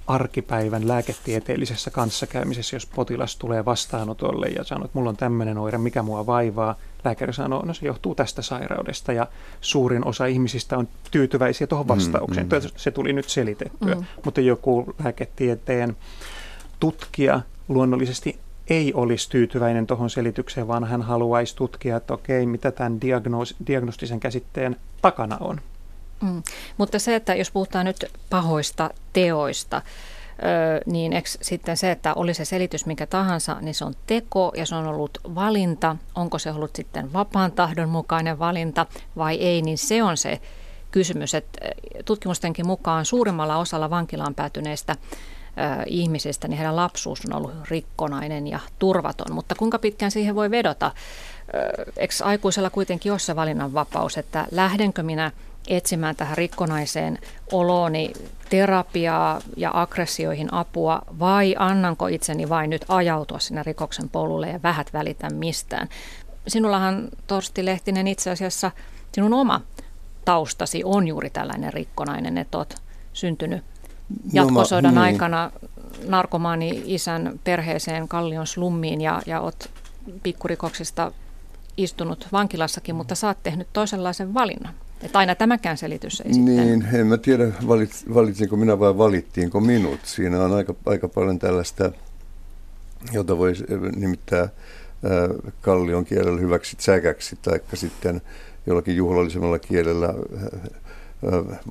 arkipäivän lääketieteellisessä kanssakäymisessä, jos potilas tulee vastaanotolle ja sanoo, että mulla on tämmöinen oire, mikä mua vaivaa. Lääkäri sanoo, no se johtuu tästä sairaudesta ja suurin osa ihmisistä on tyytyväisiä tuohon mm, vastaukseen. Mm, mm. Se tuli nyt selitettyä, mm. mutta joku lääketieteen tutkija luonnollisesti ei olisi tyytyväinen tuohon selitykseen, vaan hän haluaisi tutkia, että okei, mitä tämän diagnoos, diagnostisen käsitteen takana on. Mm. Mutta se, että jos puhutaan nyt pahoista teoista, niin sitten se, että oli se selitys mikä tahansa, niin se on teko ja se on ollut valinta. Onko se ollut sitten vapaan tahdon mukainen valinta vai ei, niin se on se kysymys. Että tutkimustenkin mukaan suurimmalla osalla vankilaan päätyneistä ihmisistä, niin heidän lapsuus on ollut rikkonainen ja turvaton. Mutta kuinka pitkään siihen voi vedota? Eikö aikuisella kuitenkin ole se valinnanvapaus, että lähdenkö minä – etsimään tähän rikkonaiseen olooni terapiaa ja aggressioihin apua vai annanko itseni vain nyt ajautua sinne rikoksen polulle ja vähät välitä mistään. Sinullahan Torsti Lehtinen itse asiassa sinun oma taustasi on juuri tällainen rikkonainen, että olet syntynyt jatkosodan no, mä, niin. aikana narkomaani isän perheeseen Kallion slummiin ja, ja olet pikkurikoksista istunut vankilassakin, mutta sä oot tehnyt toisenlaisen valinnan. Että aina tämäkään selitys ei Niin, en mä tiedä valit, valitsinko minä vai valittiinko minut. Siinä on aika, aika paljon tällaista, jota voi nimittää kallion kielellä hyväksi säkäksi, tai sitten jollakin juhlallisemmalla kielellä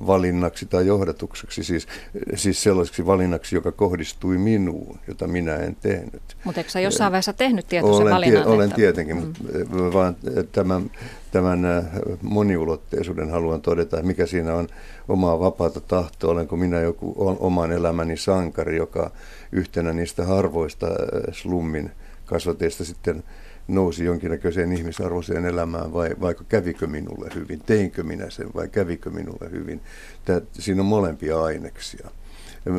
valinnaksi tai johdatukseksi, siis, siis sellaiseksi valinnaksi, joka kohdistui minuun, jota minä en tehnyt. Mutta eikö sä jossain vaiheessa tehnyt tietoisen olen valinnan? Tie, olen tietenkin, mm. mutta vaan tämän, tämän moniulotteisuuden haluan todeta, mikä siinä on omaa vapaata tahtoa, olenko minä joku oman elämäni sankari, joka yhtenä niistä harvoista slummin kasvateista sitten nousi jonkinnäköiseen ihmisarvoiseen elämään vai vaikka kävikö minulle hyvin, teinkö minä sen vai kävikö minulle hyvin. Tää, siinä on molempia aineksia.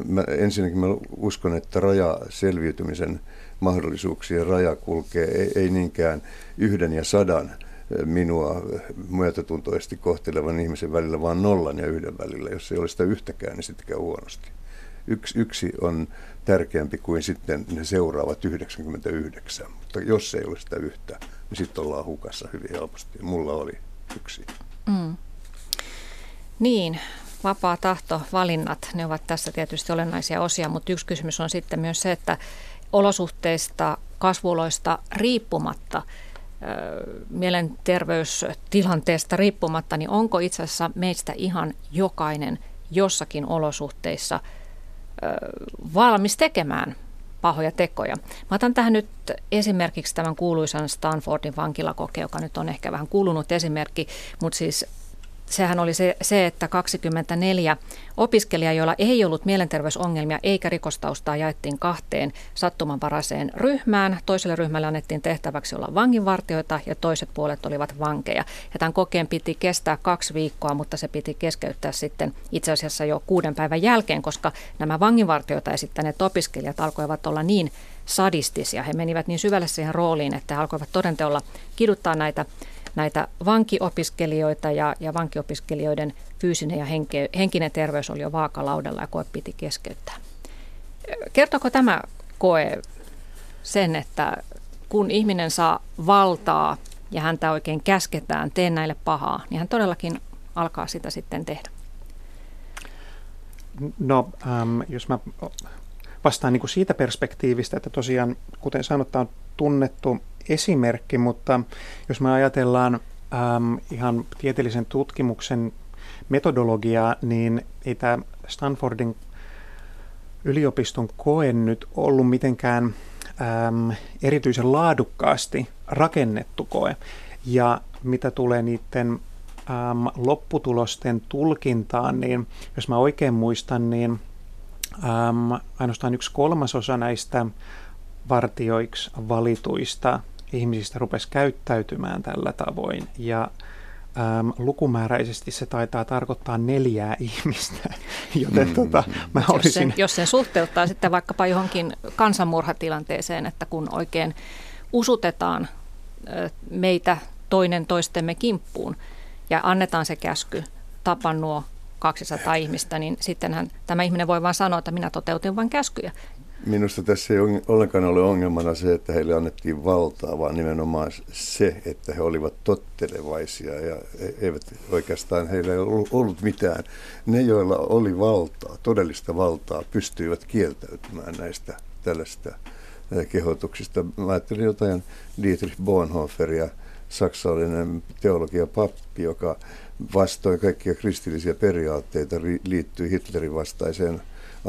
Mä, ensinnäkin mä uskon, että raja selviytymisen mahdollisuuksien raja kulkee ei, ei niinkään yhden ja sadan minua myötätuntoisesti kohtelevan ihmisen välillä, vaan nollan ja yhden välillä. Jos ei ole sitä yhtäkään, niin sitten käy huonosti. Yksi, yksi on tärkeämpi kuin sitten ne seuraavat 99. Mutta jos ei ole sitä yhtä, niin sitten ollaan hukassa hyvin helposti. Mulla oli yksi. Mm. Niin, vapaa tahto, valinnat, ne ovat tässä tietysti olennaisia osia, mutta yksi kysymys on sitten myös se, että olosuhteista, kasvuloista riippumatta, mielenterveystilanteesta riippumatta, niin onko itse asiassa meistä ihan jokainen jossakin olosuhteissa – valmis tekemään pahoja tekoja. Mä otan tähän nyt esimerkiksi tämän kuuluisan Stanfordin vankilakokeen, joka nyt on ehkä vähän kulunut esimerkki, mutta siis sehän oli se, se, että 24 opiskelijaa, joilla ei ollut mielenterveysongelmia eikä rikostaustaa, jaettiin kahteen sattumanvaraiseen ryhmään. Toiselle ryhmälle annettiin tehtäväksi olla vanginvartioita ja toiset puolet olivat vankeja. Ja tämän kokeen piti kestää kaksi viikkoa, mutta se piti keskeyttää sitten itse asiassa jo kuuden päivän jälkeen, koska nämä vanginvartioita esittäneet opiskelijat alkoivat olla niin sadistisia. He menivät niin syvälle siihen rooliin, että he alkoivat todenteolla kiduttaa näitä näitä vankiopiskelijoita ja, ja vankiopiskelijoiden fyysinen ja henke, henkinen terveys oli jo vaakalaudalla ja koe piti keskeyttää. Kertoko tämä koe sen, että kun ihminen saa valtaa ja häntä oikein käsketään, tee näille pahaa, niin hän todellakin alkaa sitä sitten tehdä? No, ähm, jos mä vastaan niin kuin siitä perspektiivistä, että tosiaan, kuten sanottu, on tunnettu esimerkki, mutta jos me ajatellaan äm, ihan tieteellisen tutkimuksen metodologiaa, niin ei tämä Stanfordin yliopiston koe nyt ollut mitenkään äm, erityisen laadukkaasti rakennettu koe. Ja mitä tulee niiden äm, lopputulosten tulkintaan, niin jos mä oikein muistan, niin äm, ainoastaan yksi kolmasosa näistä vartioiksi valituista ihmisistä rupesi käyttäytymään tällä tavoin. Ja äm, lukumääräisesti se taitaa tarkoittaa neljää ihmistä, joten mm. tota, mä jos, olisin... sen, jos sen suhteuttaa sitten vaikkapa johonkin kansanmurhatilanteeseen, että kun oikein usutetaan meitä toinen toistemme kimppuun ja annetaan se käsky, tapan nuo 200 ihmistä, niin sittenhän tämä ihminen voi vain sanoa, että minä toteutin vain käskyjä. Minusta tässä ei ollenkaan ole ongelmana se, että heille annettiin valtaa, vaan nimenomaan se, että he olivat tottelevaisia ja eivät oikeastaan heillä ei ollut, mitään. Ne, joilla oli valtaa, todellista valtaa, pystyivät kieltäytymään näistä tällaista kehotuksista. Mä ajattelin jotain Dietrich Bonhoefferia, saksalainen teologia pappi, joka vastoin kaikkia kristillisiä periaatteita liittyy Hitlerin vastaiseen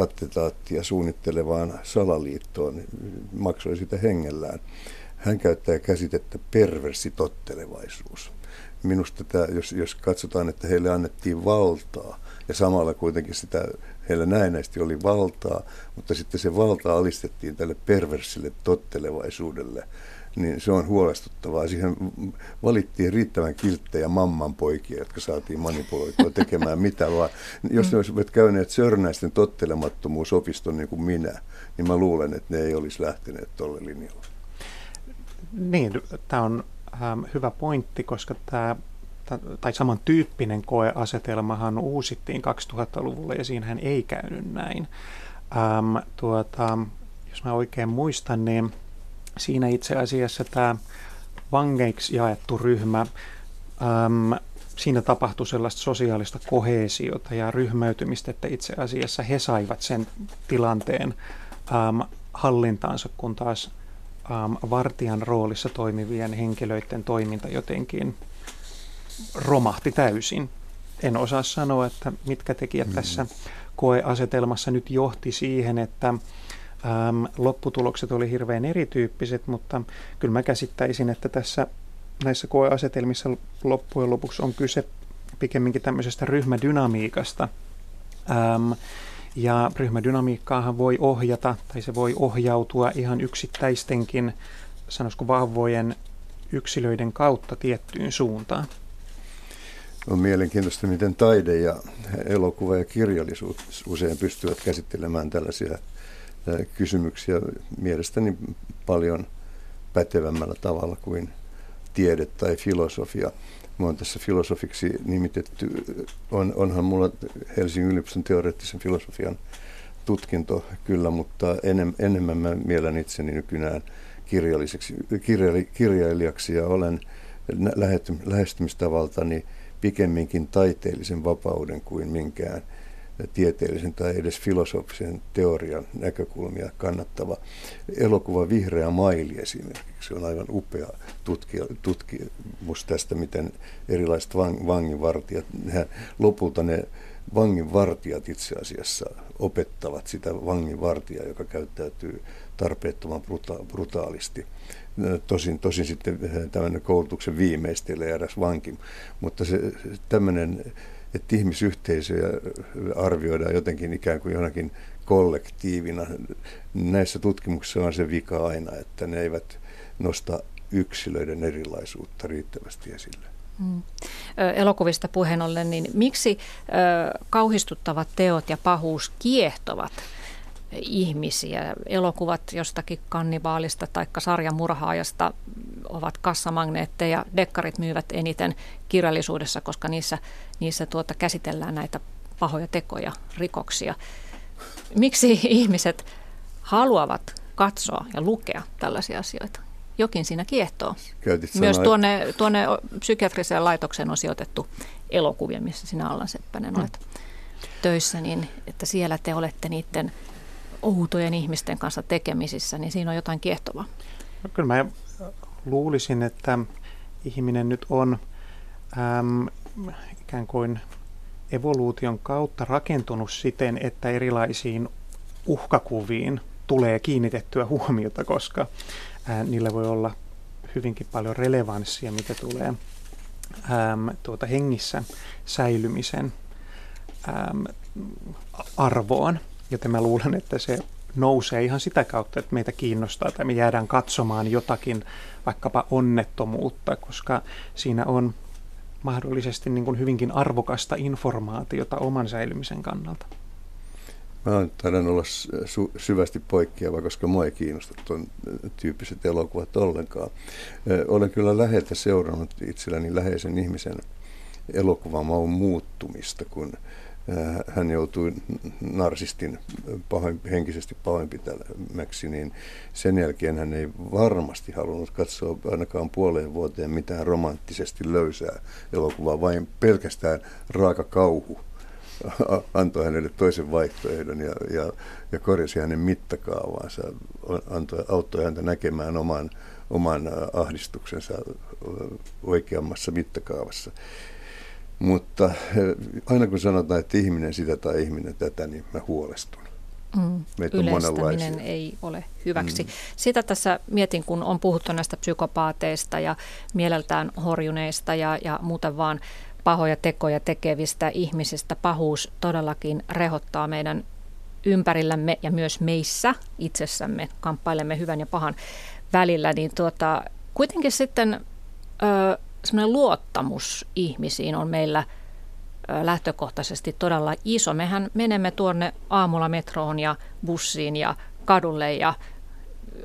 attentaattia suunnittelevaan salaliittoon, maksoi sitä hengellään. Hän käyttää käsitettä perversitottelevaisuus. Minusta tämä, jos, jos katsotaan, että heille annettiin valtaa ja samalla kuitenkin sitä heillä näennäisesti oli valtaa, mutta sitten se valta alistettiin tälle perversille tottelevaisuudelle, niin se on huolestuttavaa. Siihen valittiin riittävän kilttejä mamman poikia, jotka saatiin manipuloitua tekemään mitä vaan. Jos ne olisivat käyneet Sörnäisten tottelemattomuusopiston niin kuin minä, niin mä luulen, että ne ei olisi lähteneet tuolle linjalle. Niin, tämä on ähm, hyvä pointti, koska tämä tai samantyyppinen koeasetelmahan uusittiin 2000-luvulla ja siinähän ei käynyt näin. Ähm, tuota, jos mä oikein muistan, niin siinä itse asiassa tämä vangeiksi jaettu ryhmä, äm, siinä tapahtui sellaista sosiaalista kohesiota ja ryhmäytymistä, että itse asiassa he saivat sen tilanteen äm, hallintaansa, kun taas äm, vartijan roolissa toimivien henkilöiden toiminta jotenkin romahti täysin. En osaa sanoa, että mitkä tekijät mm. tässä koeasetelmassa nyt johti siihen, että Ähm, lopputulokset oli hirveän erityyppiset, mutta kyllä mä käsittäisin, että tässä näissä koeasetelmissa loppujen lopuksi on kyse pikemminkin tämmöisestä ryhmädynamiikasta. Ähm, ja ryhmädynamiikkaahan voi ohjata tai se voi ohjautua ihan yksittäistenkin, sanoisiko vahvojen yksilöiden kautta tiettyyn suuntaan. On mielenkiintoista, miten taide ja elokuva ja kirjallisuus usein pystyvät käsittelemään tällaisia kysymyksiä mielestäni paljon pätevämmällä tavalla kuin tiede tai filosofia. Mä oon tässä filosofiksi nimitetty, on, onhan mulla Helsingin yliopiston teoreettisen filosofian tutkinto kyllä, mutta enem, enemmän mä mielen itseni nykyään kirjalliseksi, kirjaili, kirjailijaksi ja olen lähestymistavaltani pikemminkin taiteellisen vapauden kuin minkään – tieteellisen tai edes filosofisen teorian näkökulmia kannattava. Elokuva Vihreä maili esimerkiksi on aivan upea tutkimus tästä, miten erilaiset vang, vanginvartijat, nehän, lopulta ne vanginvartijat itse asiassa opettavat sitä vanginvartijaa, joka käyttäytyy tarpeettoman bruta- brutaalisti. Tosin, tosin sitten tämmöinen koulutuksen viimeistelee eräs vanki, mutta se tämmöinen että ihmisyhteisöjä arvioidaan jotenkin ikään kuin jonakin kollektiivina. Näissä tutkimuksissa on se vika aina, että ne eivät nosta yksilöiden erilaisuutta riittävästi esille. Mm. Elokuvista puheen ollen, niin miksi ö, kauhistuttavat teot ja pahuus kiehtovat ihmisiä? Elokuvat jostakin kannibaalista tai sarjamurhaajasta ovat kassamagneetteja. Dekkarit myyvät eniten kirjallisuudessa, koska niissä, niissä tuota käsitellään näitä pahoja tekoja, rikoksia. Miksi ihmiset haluavat katsoa ja lukea tällaisia asioita? Jokin siinä kiehtoo. Käytit Myös tuonne, tuonne psykiatriseen laitokseen on sijoitettu elokuvia, missä sinä Allan Seppänen olet hmm. töissä, niin että siellä te olette niiden outojen ihmisten kanssa tekemisissä, niin siinä on jotain kiehtovaa. No, kyllä mä luulisin, että ihminen nyt on äm, ikään kuin evoluution kautta rakentunut siten, että erilaisiin uhkakuviin tulee kiinnitettyä huomiota, koska ää, niillä voi olla hyvinkin paljon relevanssia, mitä tulee äm, tuota hengissä säilymisen äm, arvoon. Joten mä luulen, että se nousee ihan sitä kautta, että meitä kiinnostaa tai me jäädään katsomaan jotakin vaikkapa onnettomuutta, koska siinä on mahdollisesti niin kuin hyvinkin arvokasta informaatiota oman säilymisen kannalta. Mä taidan olla su- syvästi poikkeava, koska mua ei kiinnosta tuon tyyppiset elokuvat ollenkaan. Olen kyllä läheltä seurannut itselläni läheisen ihmisen elokuvamaun muuttumista, kun hän joutui narsistin pahoin, henkisesti pahoinpitämäksi, niin sen jälkeen hän ei varmasti halunnut katsoa ainakaan puoleen vuoteen mitään romanttisesti löysää elokuvaa, vain pelkästään raaka kauhu antoi hänelle toisen vaihtoehdon ja, ja, ja korjasi hänen mittakaavaansa, antoi, auttoi häntä näkemään oman, oman ahdistuksensa oikeammassa mittakaavassa. Mutta aina kun sanotaan, että ihminen sitä tai ihminen tätä, niin mä huolestun. Mm, yleistäminen ei ole hyväksi. Mm. Sitä tässä mietin, kun on puhuttu näistä psykopaateista ja mieleltään horjuneista ja, ja muuten vaan pahoja tekoja tekevistä ihmisistä. Pahuus todellakin rehottaa meidän ympärillämme ja myös meissä itsessämme kamppailemme hyvän ja pahan välillä, niin tuota, kuitenkin sitten ö, semmoinen luottamus ihmisiin on meillä lähtökohtaisesti todella iso. Mehän menemme tuonne aamulla metroon ja bussiin ja kadulle ja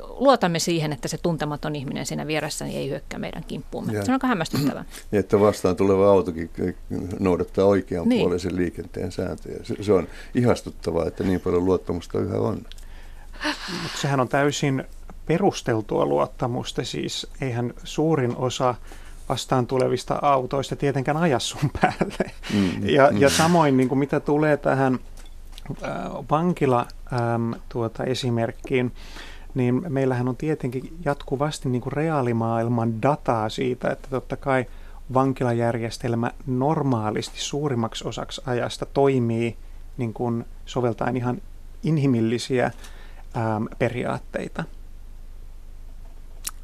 luotamme siihen, että se tuntematon ihminen siinä vieressä ei hyökkää meidän kimppuumme. Ja, se on aika hämmästyttävää. Ja että vastaan tuleva autokin noudattaa oikean niin. puolisen liikenteen sääntöjä. Se, se on ihastuttavaa, että niin paljon luottamusta yhä on. Mutta sehän on täysin perusteltua luottamusta, siis eihän suurin osa vastaan tulevista autoista tietenkään aja sun päälle. Mm, ja, mm. ja samoin niin kuin mitä tulee tähän äh, vankila ähm, tuota, esimerkkiin, niin meillähän on tietenkin jatkuvasti niin kuin reaalimaailman dataa siitä, että totta kai vankilajärjestelmä normaalisti suurimmaksi osaksi ajasta toimii niin kuin soveltaen ihan inhimillisiä äm, periaatteita.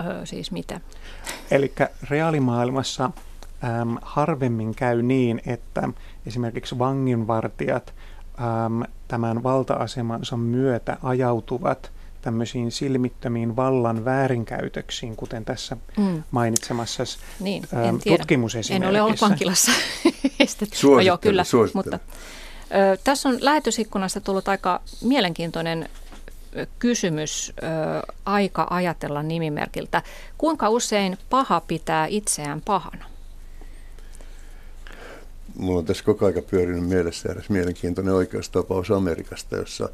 Öö, siis mitä? Eli reaalimaailmassa äm, harvemmin käy niin, että esimerkiksi vanginvartijat äm, tämän valta-asemansa myötä ajautuvat – tämmöisiin silmittömiin vallan väärinkäytöksiin, kuten tässä mm. mainitsemassa niin, en tutkimusesimerkissä. En ole ollut vankilassa. no joo, kyllä, mutta ö, tässä on lähetysikkunasta tullut aika mielenkiintoinen kysymys ö, aika ajatella nimimerkiltä. Kuinka usein paha pitää itseään pahana? Mulla on tässä koko aika pyörinyt mielessä eräs mielenkiintoinen oikeustapaus Amerikasta, jossa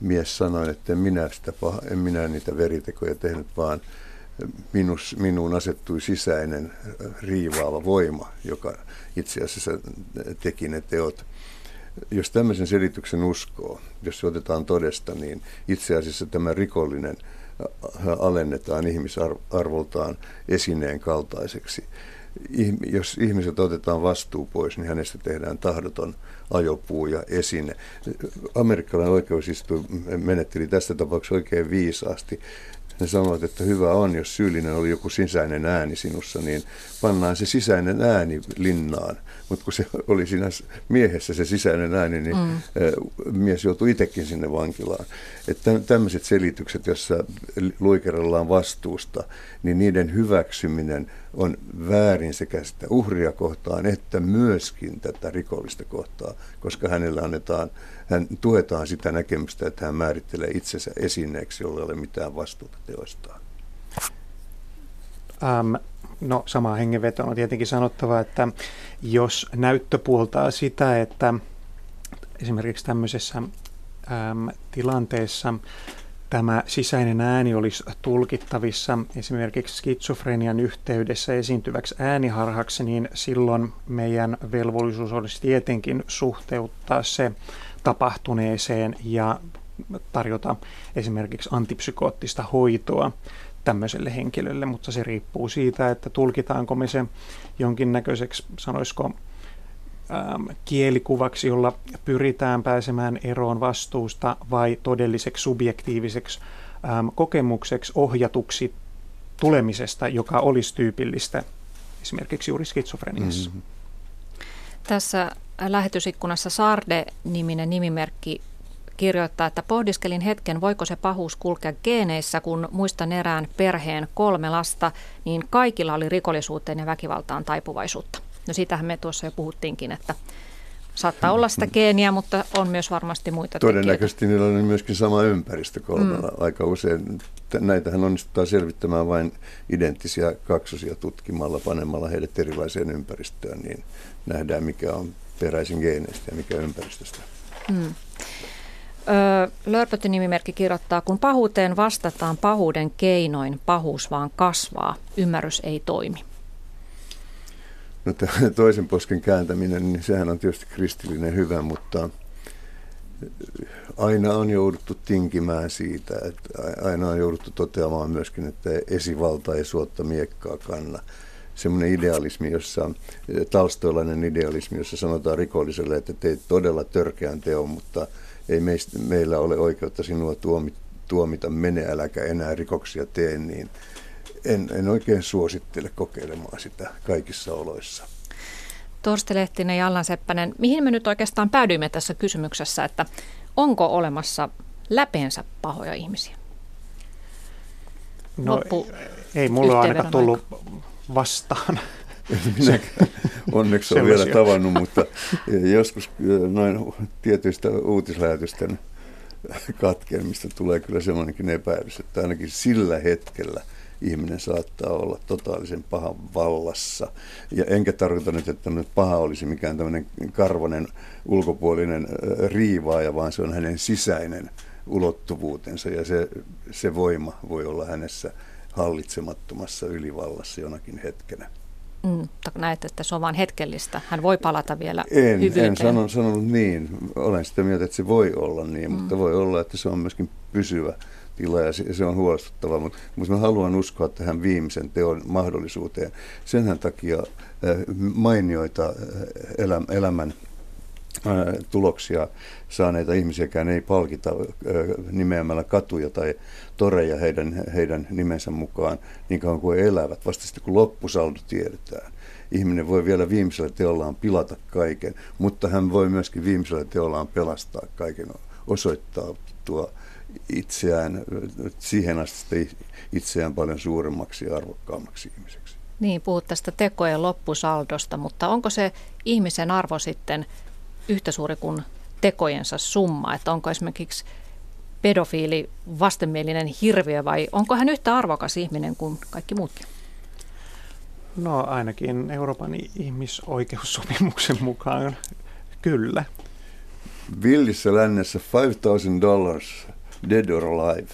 mies sanoi, että en minä, sitä paha, en minä niitä veritekoja tehnyt, vaan minus, minuun asettui sisäinen riivaava voima, joka itse asiassa teki ne teot. Jos tämmöisen selityksen uskoo, jos se otetaan todesta, niin itse asiassa tämä rikollinen alennetaan ihmisarvoltaan esineen kaltaiseksi jos ihmiset otetaan vastuu pois, niin hänestä tehdään tahdoton ajopuu ja esine. Amerikkalainen oikeusistuin menetteli tästä tapauksessa oikein viisaasti. Ne sanoivat, että hyvä on, jos syyllinen oli joku sisäinen ääni sinussa, niin pannaan se sisäinen ääni linnaan. Mutta kun se oli siinä miehessä se sisäinen ääni, niin mm. mies joutui itsekin sinne vankilaan. Että tämmöiset selitykset, jossa luikerellaan vastuusta, niin niiden hyväksyminen on väärin sekä sitä uhria kohtaan että myöskin tätä rikollista kohtaa, koska hänellä annetaan, hän tuetaan sitä näkemystä, että hän määrittelee itsensä esineeksi, jolla ei ole mitään vastuuta teostaan. Um, no samaa hengenvetoa on tietenkin sanottava, että jos näyttö puoltaa sitä, että esimerkiksi tämmöisessä äm, tilanteessa tämä sisäinen ääni olisi tulkittavissa esimerkiksi skitsofrenian yhteydessä esiintyväksi ääniharhaksi, niin silloin meidän velvollisuus olisi tietenkin suhteuttaa se tapahtuneeseen ja tarjota esimerkiksi antipsykoottista hoitoa tämmöiselle henkilölle, mutta se riippuu siitä, että tulkitaanko me se jonkinnäköiseksi, sanoisiko, kielikuvaksi, jolla pyritään pääsemään eroon vastuusta vai todelliseksi subjektiiviseksi ähm, kokemukseksi ohjatuksi tulemisesta, joka olisi tyypillistä esimerkiksi juuri skitsofreniassa. Mm-hmm. Tässä lähetysikkunassa Sarde-niminen nimimerkki kirjoittaa, että pohdiskelin hetken, voiko se pahuus kulkea geeneissä, kun muistan erään perheen kolme lasta, niin kaikilla oli rikollisuuteen ja väkivaltaan taipuvaisuutta. No siitähän me tuossa jo puhuttiinkin, että saattaa olla sitä geeniä, mutta on myös varmasti muita Todennäköisesti tekijöitä. niillä on myöskin sama ympäristö kolmella. Mm. Aika usein näitähän onnistutaan selvittämään vain identtisiä kaksosia tutkimalla, panemalla heidät erilaiseen ympäristöön, niin nähdään mikä on peräisin geeneistä ja mikä ympäristöstä. Mm. Lörpötin nimimerkki kirjoittaa, kun pahuuteen vastataan pahuuden keinoin, pahuus vaan kasvaa, ymmärrys ei toimi. No toisen posken kääntäminen, niin sehän on tietysti kristillinen hyvä, mutta aina on jouduttu tinkimään siitä, että aina on jouduttu toteamaan myöskin, että esivalta ei suotta miekkaa kanna. Semmoinen idealismi, jossa, talstoilainen idealismi, jossa sanotaan rikolliselle, että teit todella törkeän teon, mutta ei meistä, meillä ole oikeutta sinua tuomita, tuomita, mene äläkä enää rikoksia tee, niin en, en oikein suosittele kokeilemaan sitä kaikissa oloissa. Torsti Lehtinen ja Allan Seppänen, mihin me nyt oikeastaan päädyimme tässä kysymyksessä, että onko olemassa läpeensä pahoja ihmisiä? No Loppu ei, ei mulla ainakaan tullut aika. vastaan. Minäkään onneksi olen vielä tavannut, mutta joskus noin tietyistä uutislähetysten katkelmista tulee kyllä semmoinenkin epäilys, että ainakin sillä hetkellä – ihminen saattaa olla totaalisen pahan vallassa. Ja enkä tarkoita nyt, että nyt paha olisi mikään tämmöinen karvonen ulkopuolinen riivaaja, vaan se on hänen sisäinen ulottuvuutensa ja se, se voima voi olla hänessä hallitsemattomassa ylivallassa jonakin hetkenä. Mm, näet, että se on vain hetkellistä. Hän voi palata vielä en, hyvyyteen. En sanon, sanonut niin. Olen sitä mieltä, että se voi olla niin, mm. mutta voi olla, että se on myöskin pysyvä tila ja se, se on huolestuttavaa, mutta, mutta mä haluan uskoa tähän viimeisen teon mahdollisuuteen. Senhän takia äh, mainioita äh, elä, elämän tuloksia saaneita ihmisiäkään ei palkita nimeämällä katuja tai toreja heidän, heidän nimensä mukaan niin kauan kuin elävät, vasta sitten kun loppusaldo tiedetään. Ihminen voi vielä viimeisellä teollaan pilata kaiken, mutta hän voi myöskin viimeisellä teollaan pelastaa kaiken, osoittaa tuo itseään, siihen asti itseään paljon suuremmaksi ja arvokkaammaksi ihmiseksi. Niin, puhut tästä tekojen loppusaldosta, mutta onko se ihmisen arvo sitten yhtä suuri kuin tekojensa summa? Että onko esimerkiksi pedofiili vastenmielinen hirviö vai onko hän yhtä arvokas ihminen kuin kaikki muutkin? No ainakin Euroopan ihmisoikeussopimuksen mukaan kyllä. Villissä lännessä 5000 dollars dead or alive.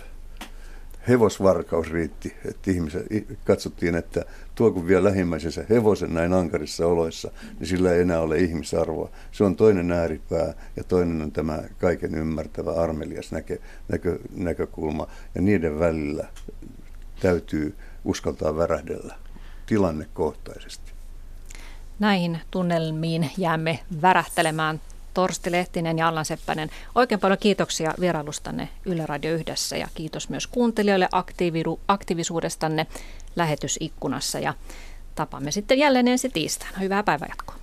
Hevosvarkaus riitti, että ihmiset katsottiin, että tuo kun vie lähimmäisensä hevosen näin ankarissa oloissa, niin sillä ei enää ole ihmisarvoa. Se on toinen ääripää ja toinen on tämä kaiken ymmärtävä armelias näkö, näkö, näkökulma. Ja niiden välillä täytyy uskaltaa värähdellä tilannekohtaisesti. Näihin tunnelmiin jäämme värähtelemään Torsti Lehtinen ja Allan Seppänen. Oikein paljon kiitoksia vierailustanne Yle Radio Yhdessä ja kiitos myös kuuntelijoille aktiivisuudestanne lähetysikkunassa ja tapaamme sitten jälleen ensi tiistaina. Hyvää päivänjatkoa.